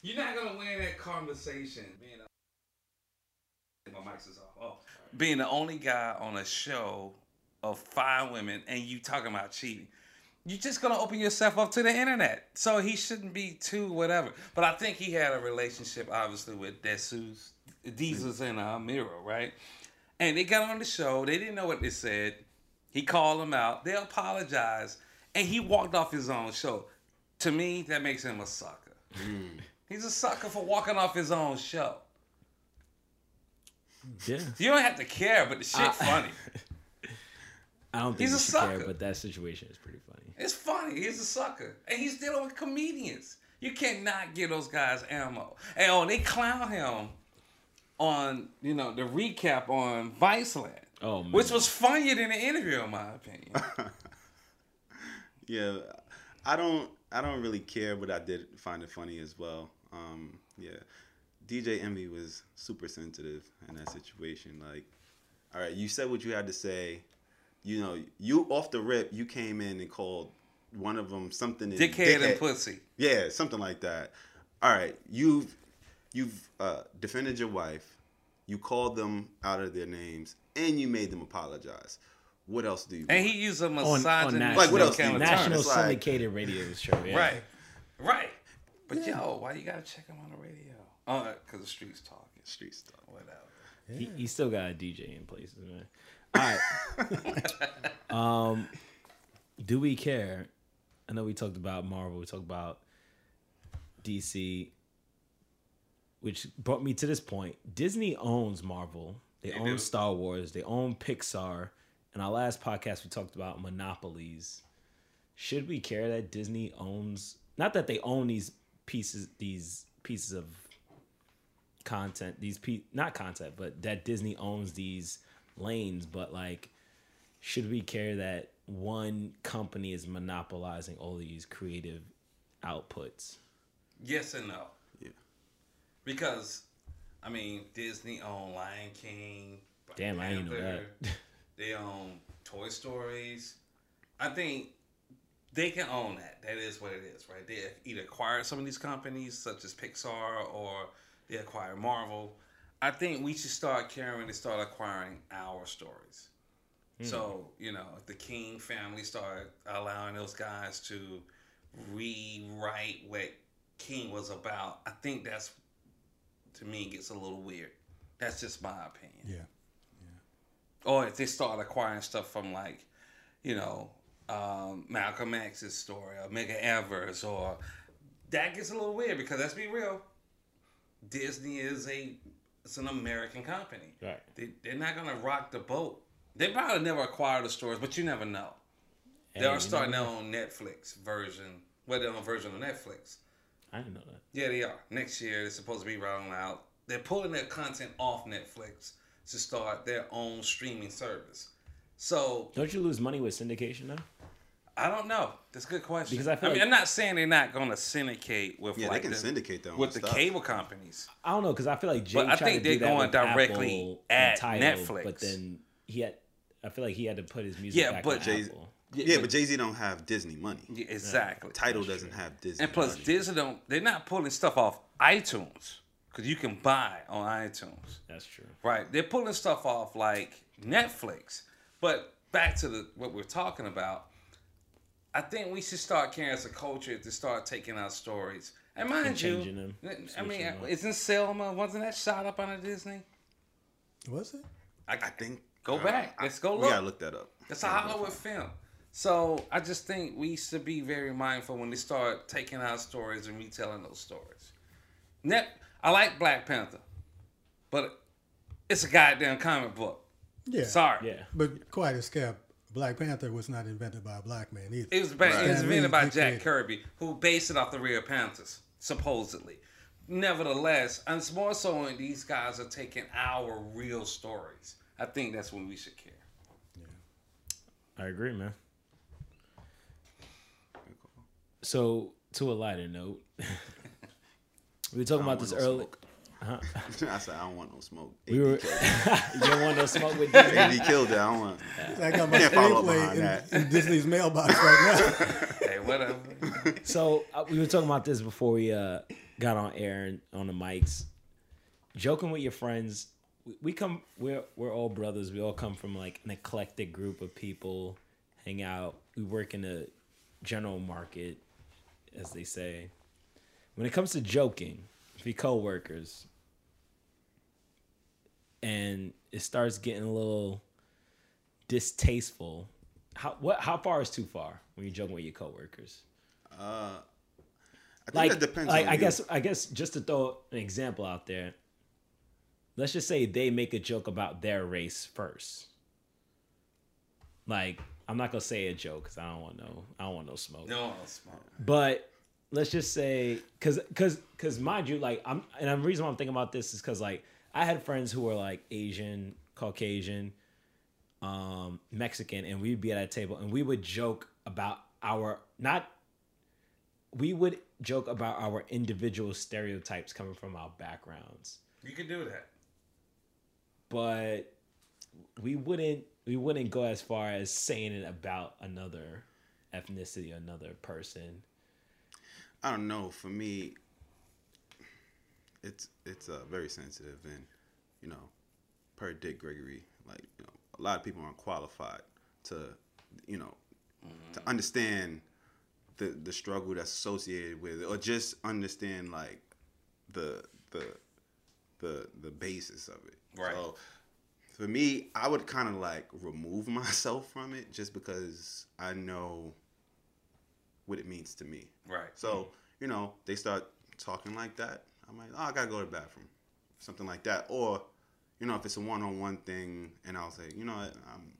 Speaker 2: You're not gonna win that conversation. Being a, my mic's is off. Oh, being the only guy on a show of five women and you talking about cheating, you're just gonna open yourself up to the internet. So he shouldn't be too whatever. But I think he had a relationship, obviously, with Desus, Jesus and uh, Mero, right? And they got on the show. They didn't know what they said. He called them out. They apologized, and he walked off his own show. To me, that makes him a sucker. Mm. He's a sucker for walking off his own show.
Speaker 3: Yeah.
Speaker 2: You don't have to care, but the shit
Speaker 3: I-
Speaker 2: funny.
Speaker 3: I don't think
Speaker 2: He's a
Speaker 3: should care,
Speaker 2: sucker.
Speaker 3: but that situation is pretty funny.
Speaker 2: It's funny. He's a sucker, and he's dealing with comedians. You cannot give those guys ammo. And oh, they clown him on you know the recap on Viceland,
Speaker 3: Oh man.
Speaker 2: which was funnier than the interview, in my opinion.
Speaker 4: Yeah, I don't I don't really care, but I did find it funny as well. Um, yeah, DJ Envy was super sensitive in that situation. Like, all right, you said what you had to say. You know, you off the rip, you came in and called one of them something. in
Speaker 2: Dickhead and pussy.
Speaker 4: Yeah, something like that. All right, you've you've uh, defended your wife. You called them out of their names, and you made them apologize. What else do you?
Speaker 2: And
Speaker 4: want?
Speaker 2: he used a
Speaker 3: on, on national,
Speaker 4: Like, what else do you
Speaker 2: kind of
Speaker 4: want?
Speaker 2: term.
Speaker 3: national
Speaker 4: It's like-
Speaker 3: syndicated radio show. Yeah.
Speaker 2: Right, right. But yo, why you gotta check him on the radio? Oh, because the streets talking.
Speaker 4: Streets stuff.
Speaker 2: Whatever.
Speaker 3: He, he still got a DJ in places, man. All right. um, do we care? I know we talked about Marvel. We talked about DC, which brought me to this point. Disney owns Marvel. They,
Speaker 2: They
Speaker 3: own
Speaker 2: do.
Speaker 3: Star Wars. They own Pixar. In our last podcast, we talked about monopolies. Should we care that Disney owns? Not that they own these pieces, these pieces of content these pe not content but that disney owns these lanes but like should we care that one company is monopolizing all these creative outputs
Speaker 2: Yes and no.
Speaker 4: Yeah.
Speaker 2: Because, I mean, Disney own Lion King. Black
Speaker 3: Damn, I didn't know that.
Speaker 2: They own Toy Stories. I think they can own that. That is what it is, right? They either acquired some of these companies, such as Pixar, or they acquire Marvel. I think we should start caring and start acquiring our stories. Hmm. So, you know, if the King family start allowing those guys to rewrite what King was about, I think that's, to me, gets a little weird. That's just my opinion
Speaker 1: Yeah.
Speaker 2: or if they start acquiring stuff from like, you know, um, Malcolm X's story or Medgar Evers or that gets a little weird because let's be real, Disney is a it's an American company.
Speaker 3: Right.
Speaker 2: They, they're not gonna rock the boat. They probably never acquire the stores, but you never know. they are starting their own Netflix version. Well, their own version of Netflix.
Speaker 3: I didn't know that
Speaker 2: Yeah, they are. Next year, they're supposed to be rolling out. They're pulling their content off Netflix to start their own streaming service. So
Speaker 3: don't you lose money with syndication though
Speaker 2: I don't know. That's a good question.
Speaker 3: Because I feel
Speaker 2: mean,
Speaker 3: like-
Speaker 2: I'm not saying they're not going to syndicate with
Speaker 4: Yeah,
Speaker 2: like
Speaker 4: they can
Speaker 2: the,
Speaker 4: syndicate their own
Speaker 2: with the
Speaker 4: stuff.
Speaker 2: cable companies.
Speaker 3: i don't know because i feel like jay
Speaker 2: But I think
Speaker 3: to
Speaker 2: they're
Speaker 3: that
Speaker 2: going directly
Speaker 3: Apple and
Speaker 2: at
Speaker 3: Tidal,
Speaker 2: Netflix.
Speaker 3: but then he had i feel like he had to put his music
Speaker 2: Yeah,
Speaker 3: back
Speaker 2: but
Speaker 3: on
Speaker 4: Jay-
Speaker 3: Apple.
Speaker 4: Yeah, but Jay Z don't have Disney money.
Speaker 2: Yeah, exactly.
Speaker 4: Tidal doesn't have Disney.
Speaker 2: And plus,
Speaker 4: money.
Speaker 2: Disney don't. They're not pulling stuff off iTunes because you can buy on iTunes.
Speaker 3: that's true
Speaker 2: Right. They're pulling stuff off like Netflix. But back to the what we're talking about, I think we should start caring as a culture to start taking our stories. And mind
Speaker 3: And
Speaker 2: you,
Speaker 3: them,
Speaker 2: I mean,
Speaker 3: them
Speaker 2: isn't Selma wasn't that shot up on a Disney?
Speaker 1: Was it?
Speaker 2: I,
Speaker 4: I think.
Speaker 2: Go
Speaker 4: uh,
Speaker 2: back.
Speaker 4: I-
Speaker 2: Let's go look.
Speaker 4: gotta look that up.
Speaker 2: It's a Hollywood film. So I just think we should be very mindful when they start taking our stories and retelling those stories. Net, I like Black Panther, but it's a goddamn comic book.
Speaker 1: Yeah.
Speaker 2: Sorry.
Speaker 3: yeah
Speaker 1: But quite a kept, Black Panther was not invented by a black man either.
Speaker 2: It was, ba-
Speaker 4: Right.
Speaker 2: it was invented by Jack Kirby, who based it off the Real Panthers, supposedly. Nevertheless, and it's more so when these guys are taking our real stories. I think that's when we should care. Yeah.
Speaker 3: I agree, man. So, to a lighter note, we were talking about this
Speaker 4: want no
Speaker 3: early.
Speaker 4: smoke. I said I don't want no smoke.
Speaker 3: We were. You don't want no smoke with Disney.
Speaker 4: it. AD killed it. I don't want.
Speaker 1: I got my
Speaker 4: Can't follow
Speaker 1: screenplay in,
Speaker 4: that.
Speaker 1: in Disney's mailbox right now.
Speaker 2: Hey, whatever.
Speaker 3: So uh, we were talking about this before we uh, got on air and on the mics. Joking with your friends we- we come we're we're all brothers. We all come from like an eclectic group of people. Hang out. We work in a general market, as they say. When it comes to joking, if you coworkers, and it starts getting a little distasteful, how what how far is too far when you're joking with your coworkers?
Speaker 4: Uh, I think
Speaker 3: like,
Speaker 4: that depends
Speaker 3: like I
Speaker 4: you.
Speaker 3: guess I guess just to throw an example out there, let's just say they make a joke about their race first. Like I'm not gonna say a joke because I don't want no I don't want no smoke.
Speaker 2: No, smoke.
Speaker 3: But let's just say because because because mind you, like I'm and the reason why I'm thinking about this is because like I had friends who were like Asian, Caucasian, um, Mexican, and we'd be at a table and we would joke about our not we would joke about our individual stereotypes coming from our backgrounds
Speaker 2: You can do that.
Speaker 3: but we wouldn't we wouldn't go as far as saying it about another ethnicity or another person
Speaker 4: I don't know. For me, it's it's uh, very sensitive, and you know, per Dick Gregory, like you know, a lot of people aren't qualified to, you know, to understand the the struggle that's associated with it, or just understand like the the the the basis of it.
Speaker 2: Right.
Speaker 4: So for me, I would kind of like remove myself from it, just because I know what it means to me.
Speaker 2: Right.
Speaker 4: So, you know, they start talking like that. I'm like, oh, I gotta go to the bathroom, something like that. Or, you know, if it's a one-on-one thing, and I'll say, you know, I'm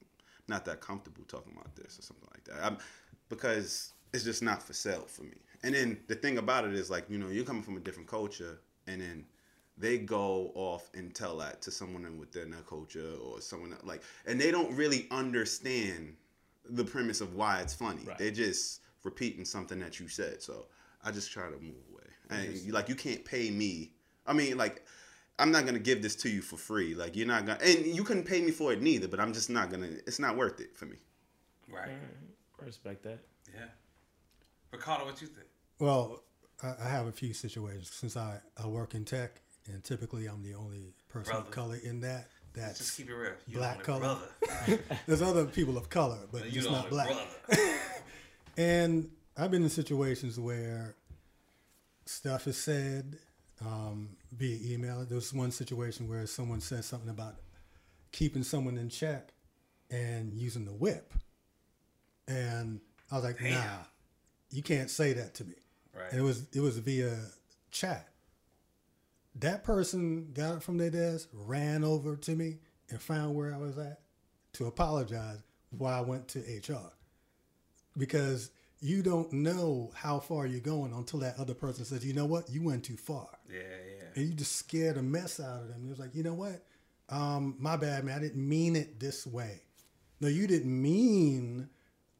Speaker 4: not that comfortable talking about this or something like that, I'm, because it's just not for sale for me. And then the thing about it is, like, you know, you're coming from a different culture, and then they go off and tell that to someone within their culture or someone that, like, and they don't really understand the premise of why it's funny.
Speaker 3: Right.
Speaker 4: They're just repeating something that you said. So I just try to move away. And you, like you can't pay me. I mean, like I'm not gonna give this to you for free. Like you're not gonna, and you couldn't pay me for it neither. But I'm just not gonna. It's not worth it for me.
Speaker 2: Right.
Speaker 3: I respect that
Speaker 2: Yeah. Ricardo, what you think?
Speaker 1: Well, I, I have a few situations since I, I work in tech, and typically I'm the only person
Speaker 2: Brother.
Speaker 1: of color in that. That's Just
Speaker 2: keep it real. You
Speaker 1: black color. there's other people of color, but just not black. And I've been in situations where stuff is said um, via email. There was one situation where someone said something about keeping someone in check and using the whip. And I was like,
Speaker 2: Damn.
Speaker 1: nah, you can't say that to me.
Speaker 2: Right.
Speaker 1: And it was it was via chat. That person got it from their desk, ran over to me, and found where I was at to apologize why I went to HR. Because you don't know how far you're going until that other person says, you know what, you went too far.
Speaker 2: Yeah, yeah.
Speaker 1: And you just scared a mess out of them. It was like, you know what? Um, my bad, man. I didn't mean it this way. No, you didn't mean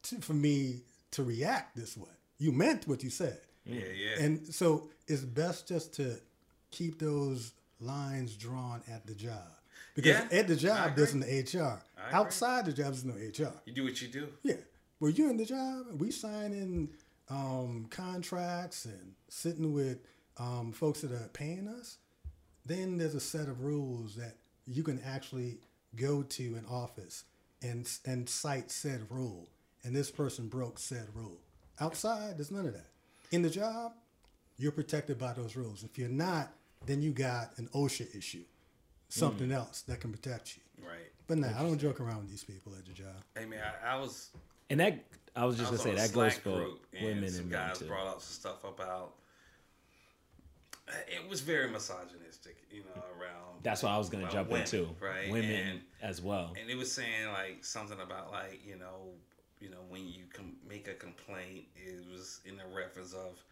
Speaker 1: to, for me to react this way. You meant what you said.
Speaker 2: Yeah, yeah.
Speaker 1: And so it's best just to keep those lines drawn at the job. Because
Speaker 2: Yeah,
Speaker 1: at the job, there's an HR. Outside the job, there's no HR.
Speaker 2: you do what you do.
Speaker 1: Yeah. Well, you're in the job. We signing um, contracts and sitting with um, folks that are paying us. Then there's a set of rules that you can actually go to an office and and cite said rule. And this person broke said rule. Outside, there's none of that. In the job, you're protected by those rules. If you're not, then you got an OSHA issue, something mm. else that can protect you.
Speaker 2: Right.
Speaker 1: But nah, I don't joke around with these people at the job.
Speaker 2: Hey man, I, I was
Speaker 3: and that i was just
Speaker 2: I was
Speaker 3: gonna say that goes
Speaker 2: Slack
Speaker 3: for
Speaker 2: group, and
Speaker 3: women
Speaker 2: some
Speaker 3: and men
Speaker 2: guys
Speaker 3: too
Speaker 2: brought up some stuff about it was very misogynistic, you know, around
Speaker 3: that's what i was gonna jump
Speaker 2: women,
Speaker 3: into
Speaker 2: right?
Speaker 3: women
Speaker 2: And-
Speaker 3: as well
Speaker 2: and it was saying like something about like you know you know when you com- make a complaint it was in the reference of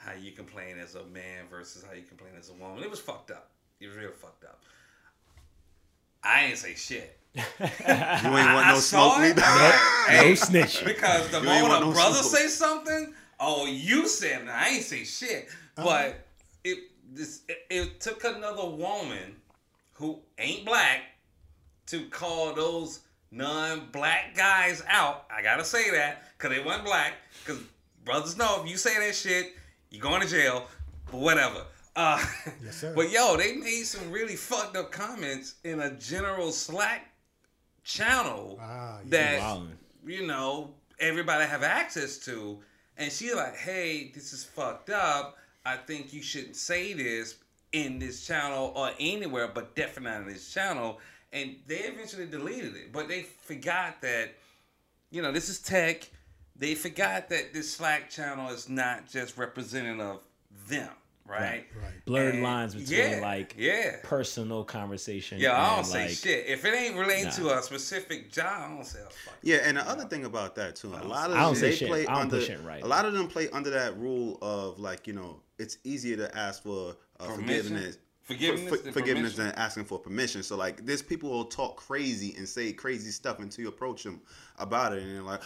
Speaker 2: how you complain as a man versus how you complain as a woman it was fucked up it was real fucked up i ain't say shit
Speaker 4: You ain't want
Speaker 2: I
Speaker 4: no smoke
Speaker 2: it.
Speaker 4: neither.
Speaker 2: Hey,
Speaker 3: no snitching
Speaker 2: because the
Speaker 4: You
Speaker 2: moment
Speaker 4: want
Speaker 2: a
Speaker 4: no
Speaker 2: brother
Speaker 4: smoke.
Speaker 2: say something, oh, you said. I ain't say shit. Uh-huh. But it this it, it took another woman who ain't black to call those non-black guys out. I gotta say that because they weren't black. Because brothers know if you say that shit, you going to jail. But whatever. Uh,
Speaker 1: Yes, sir.
Speaker 2: But yo, they made some really fucked up comments in a general Slack channel
Speaker 1: Ah,
Speaker 2: that
Speaker 3: Wildin'.
Speaker 2: you know everybody have access to, and she like, hey, this is fucked up. I think you shouldn't say this in this channel or anywhere, but definitely on this channel. And they eventually deleted it, but they forgot that you know this is tech. They forgot that this Slack channel is not just representative of them, right?
Speaker 1: Right.
Speaker 3: Blurred
Speaker 2: And-
Speaker 3: lines between
Speaker 2: yeah,
Speaker 3: like
Speaker 2: yeah.
Speaker 3: personal conversation.
Speaker 2: Yeah, I don't
Speaker 3: and,
Speaker 2: say
Speaker 3: like,
Speaker 2: shit. If it ain't related to a specific job, I don't say a fuck.
Speaker 4: Yeah, and the other thing about that too, a lot of them, they
Speaker 3: shit.
Speaker 4: play
Speaker 3: I don't
Speaker 4: under
Speaker 3: shit right.
Speaker 4: a lot of them play under that rule of like you know it's easier to ask for uh, forgiveness.
Speaker 2: Forgiveness
Speaker 4: for-
Speaker 2: than
Speaker 4: forgiveness than asking for permission. So like, there's people who will talk crazy and say crazy stuff until you approach them about it, and they're like,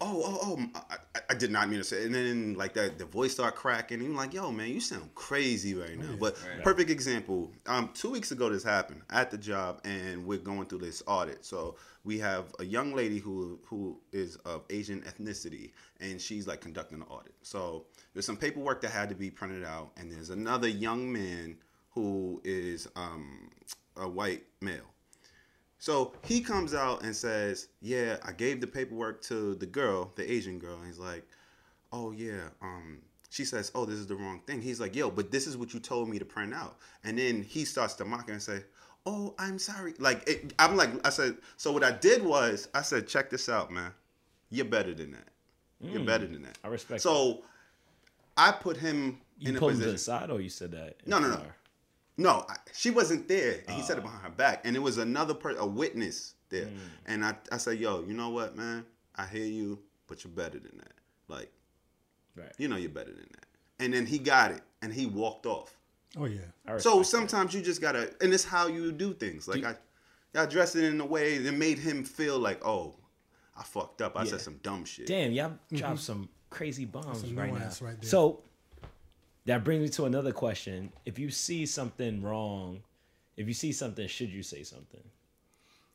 Speaker 4: "Oh, oh, oh, I, I- I did not mean to say." And then like that, the voice start cracking, and you're like, "Yo, man, you sound crazy right now." But
Speaker 2: Right.
Speaker 4: perfect example. Um, two weeks ago, this happened at the job, and we're going through this audit. So we have a young lady who who is of Asian ethnicity, and she's like conducting the audit. So there's some paperwork that had to be printed out, and there's another young man who is um, a white male. So he comes out and says, "Yeah, I gave the paperwork to the girl, the Asian girl." And he's like, "Oh yeah." Um, she says, "Oh, this is the wrong thing." He's like, "Yo, but this is what you told me to print out." And then he starts to mock her and say, "Oh, I'm sorry." Like it, I'm like, I said. So what I did was, I said, "Check this out, man. You're better than that. You're better than that."
Speaker 3: I respect
Speaker 4: So I put him
Speaker 3: You
Speaker 4: in a
Speaker 3: pulled him to the side, or you said that?
Speaker 4: No, no, no.
Speaker 3: Car?
Speaker 4: No, I, she wasn't there. And he said it ah. behind her back, and it was another person, a witness there. Hmm. And I, I said, "Yo, you know what, man? I hear you, but you're better than that. Like,
Speaker 3: Right.
Speaker 4: you know, you're better than that." And then he got it, and he walked off.
Speaker 1: Oh yeah.
Speaker 3: I respect
Speaker 4: So
Speaker 3: that.
Speaker 4: sometimes you just gotta, and it's how you do things. Like I, I dressed it in a way that made him feel like, "Oh, I fucked up. I
Speaker 3: Yeah.
Speaker 4: said some dumb shit."
Speaker 3: Damn, y'all mm-hmm. dropped some crazy bombs
Speaker 1: Some
Speaker 3: right now.
Speaker 1: nuance right there.
Speaker 3: so that brings me to another question. If you see something wrong, if you see something, should you say something?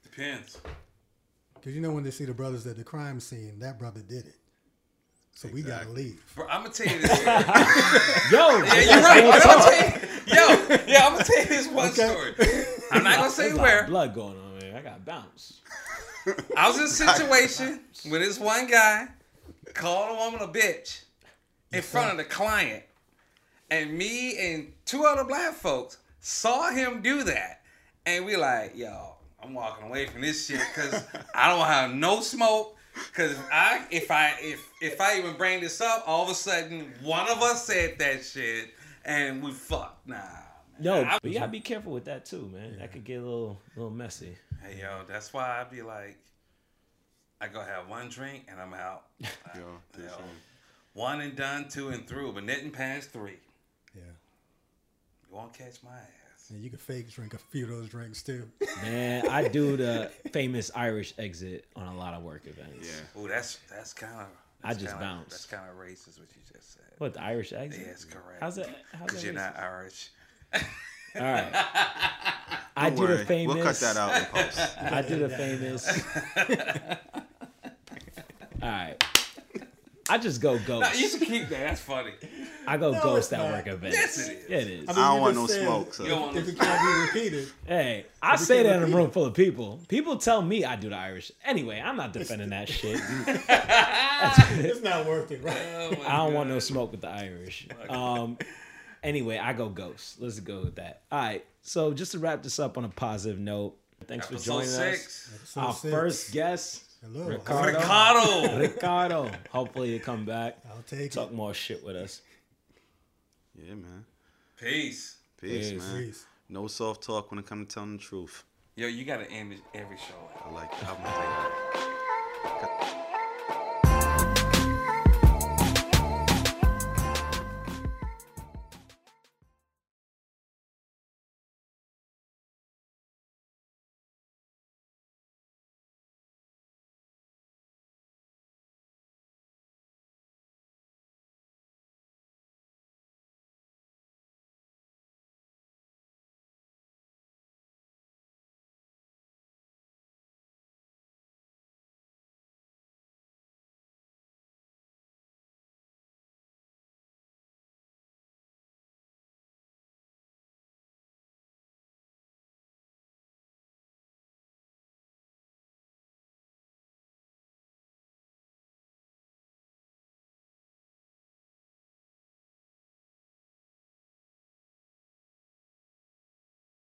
Speaker 2: Depends.
Speaker 1: Because you know when they see the brothers at the crime scene, that brother did it. So we gotta leave.
Speaker 2: Bro, I'm gonna tell you this.
Speaker 3: Yo,
Speaker 2: yeah, you're right. I'm gonna tell you, yo, yeah, I'm gonna tell you this one
Speaker 1: Okay.
Speaker 2: story. I'm not gonna say
Speaker 3: There's a lot of
Speaker 2: where.
Speaker 3: blood going on, man. I got bounce.
Speaker 2: I was in a situation where this one guy called a woman a bitch in front of the client, and me and two other black folks saw him do that, and we like, yo, I'm walking away from this shit because I don't have no smoke. Cause I, if I, if if I even bring this up, all of a sudden one of us said that shit, and we fucked. Nah. man.
Speaker 3: No,
Speaker 2: I-
Speaker 3: but you gotta be careful with that too, man. That could get a little, little messy.
Speaker 2: Hey yo, that's why I be like, I go have one drink and I'm out.
Speaker 4: Yo,
Speaker 2: You
Speaker 4: this one.
Speaker 2: one and done, two and through, but knitting past three.
Speaker 1: Yeah.
Speaker 2: You won't catch my ass.
Speaker 1: And you can fake drink a few of those drinks too.
Speaker 3: Man, I do the famous Irish exit on a lot of work events.
Speaker 4: Yeah.
Speaker 2: Oh, that's that's kind of.
Speaker 3: I just bounce.
Speaker 2: That's kind of racist what you just said.
Speaker 3: What the Irish exit?
Speaker 2: Yes, correct.
Speaker 3: How's that? How's
Speaker 2: Because you're not? Irish.
Speaker 3: All right. I
Speaker 4: Don't
Speaker 3: do the famous.
Speaker 4: We'll cut that out in post.
Speaker 3: I do the famous. All right. I just go
Speaker 2: No, you
Speaker 3: ghost.
Speaker 2: should keep that. That's funny.
Speaker 3: I go
Speaker 1: No,
Speaker 3: ghost at work events.
Speaker 2: Yes, it is.
Speaker 3: It is.
Speaker 1: I
Speaker 4: I don't want no
Speaker 1: said
Speaker 4: smoke, so.
Speaker 2: You
Speaker 1: If it can't be repeated,
Speaker 3: Hey, I say
Speaker 1: can't
Speaker 3: that in a room full of people. People tell me I do the Irish. Anyway, I'm not defending that shit.
Speaker 1: it's not worth it, right?
Speaker 2: Oh,
Speaker 3: I don't want no smoke with the Irish. Um, anyway, I go ghost. Let's go with that. All right. So just to wrap this up on a positive note, thanks for joining
Speaker 2: six.
Speaker 3: us.
Speaker 1: Episode
Speaker 3: Our
Speaker 1: six.
Speaker 3: first guest,
Speaker 1: Hello.
Speaker 3: Ricardo.
Speaker 2: Ricardo.
Speaker 3: Ricardo. Hopefully you come back,
Speaker 1: I'll take
Speaker 3: talk
Speaker 1: it.
Speaker 3: more shit with us.
Speaker 4: Yeah, man.
Speaker 2: Peace.
Speaker 4: Peace,
Speaker 3: Peace.
Speaker 4: man.
Speaker 1: Peace.
Speaker 4: No soft talk when it comes to telling the truth.
Speaker 2: Yo, you gotta end every show.
Speaker 4: I like.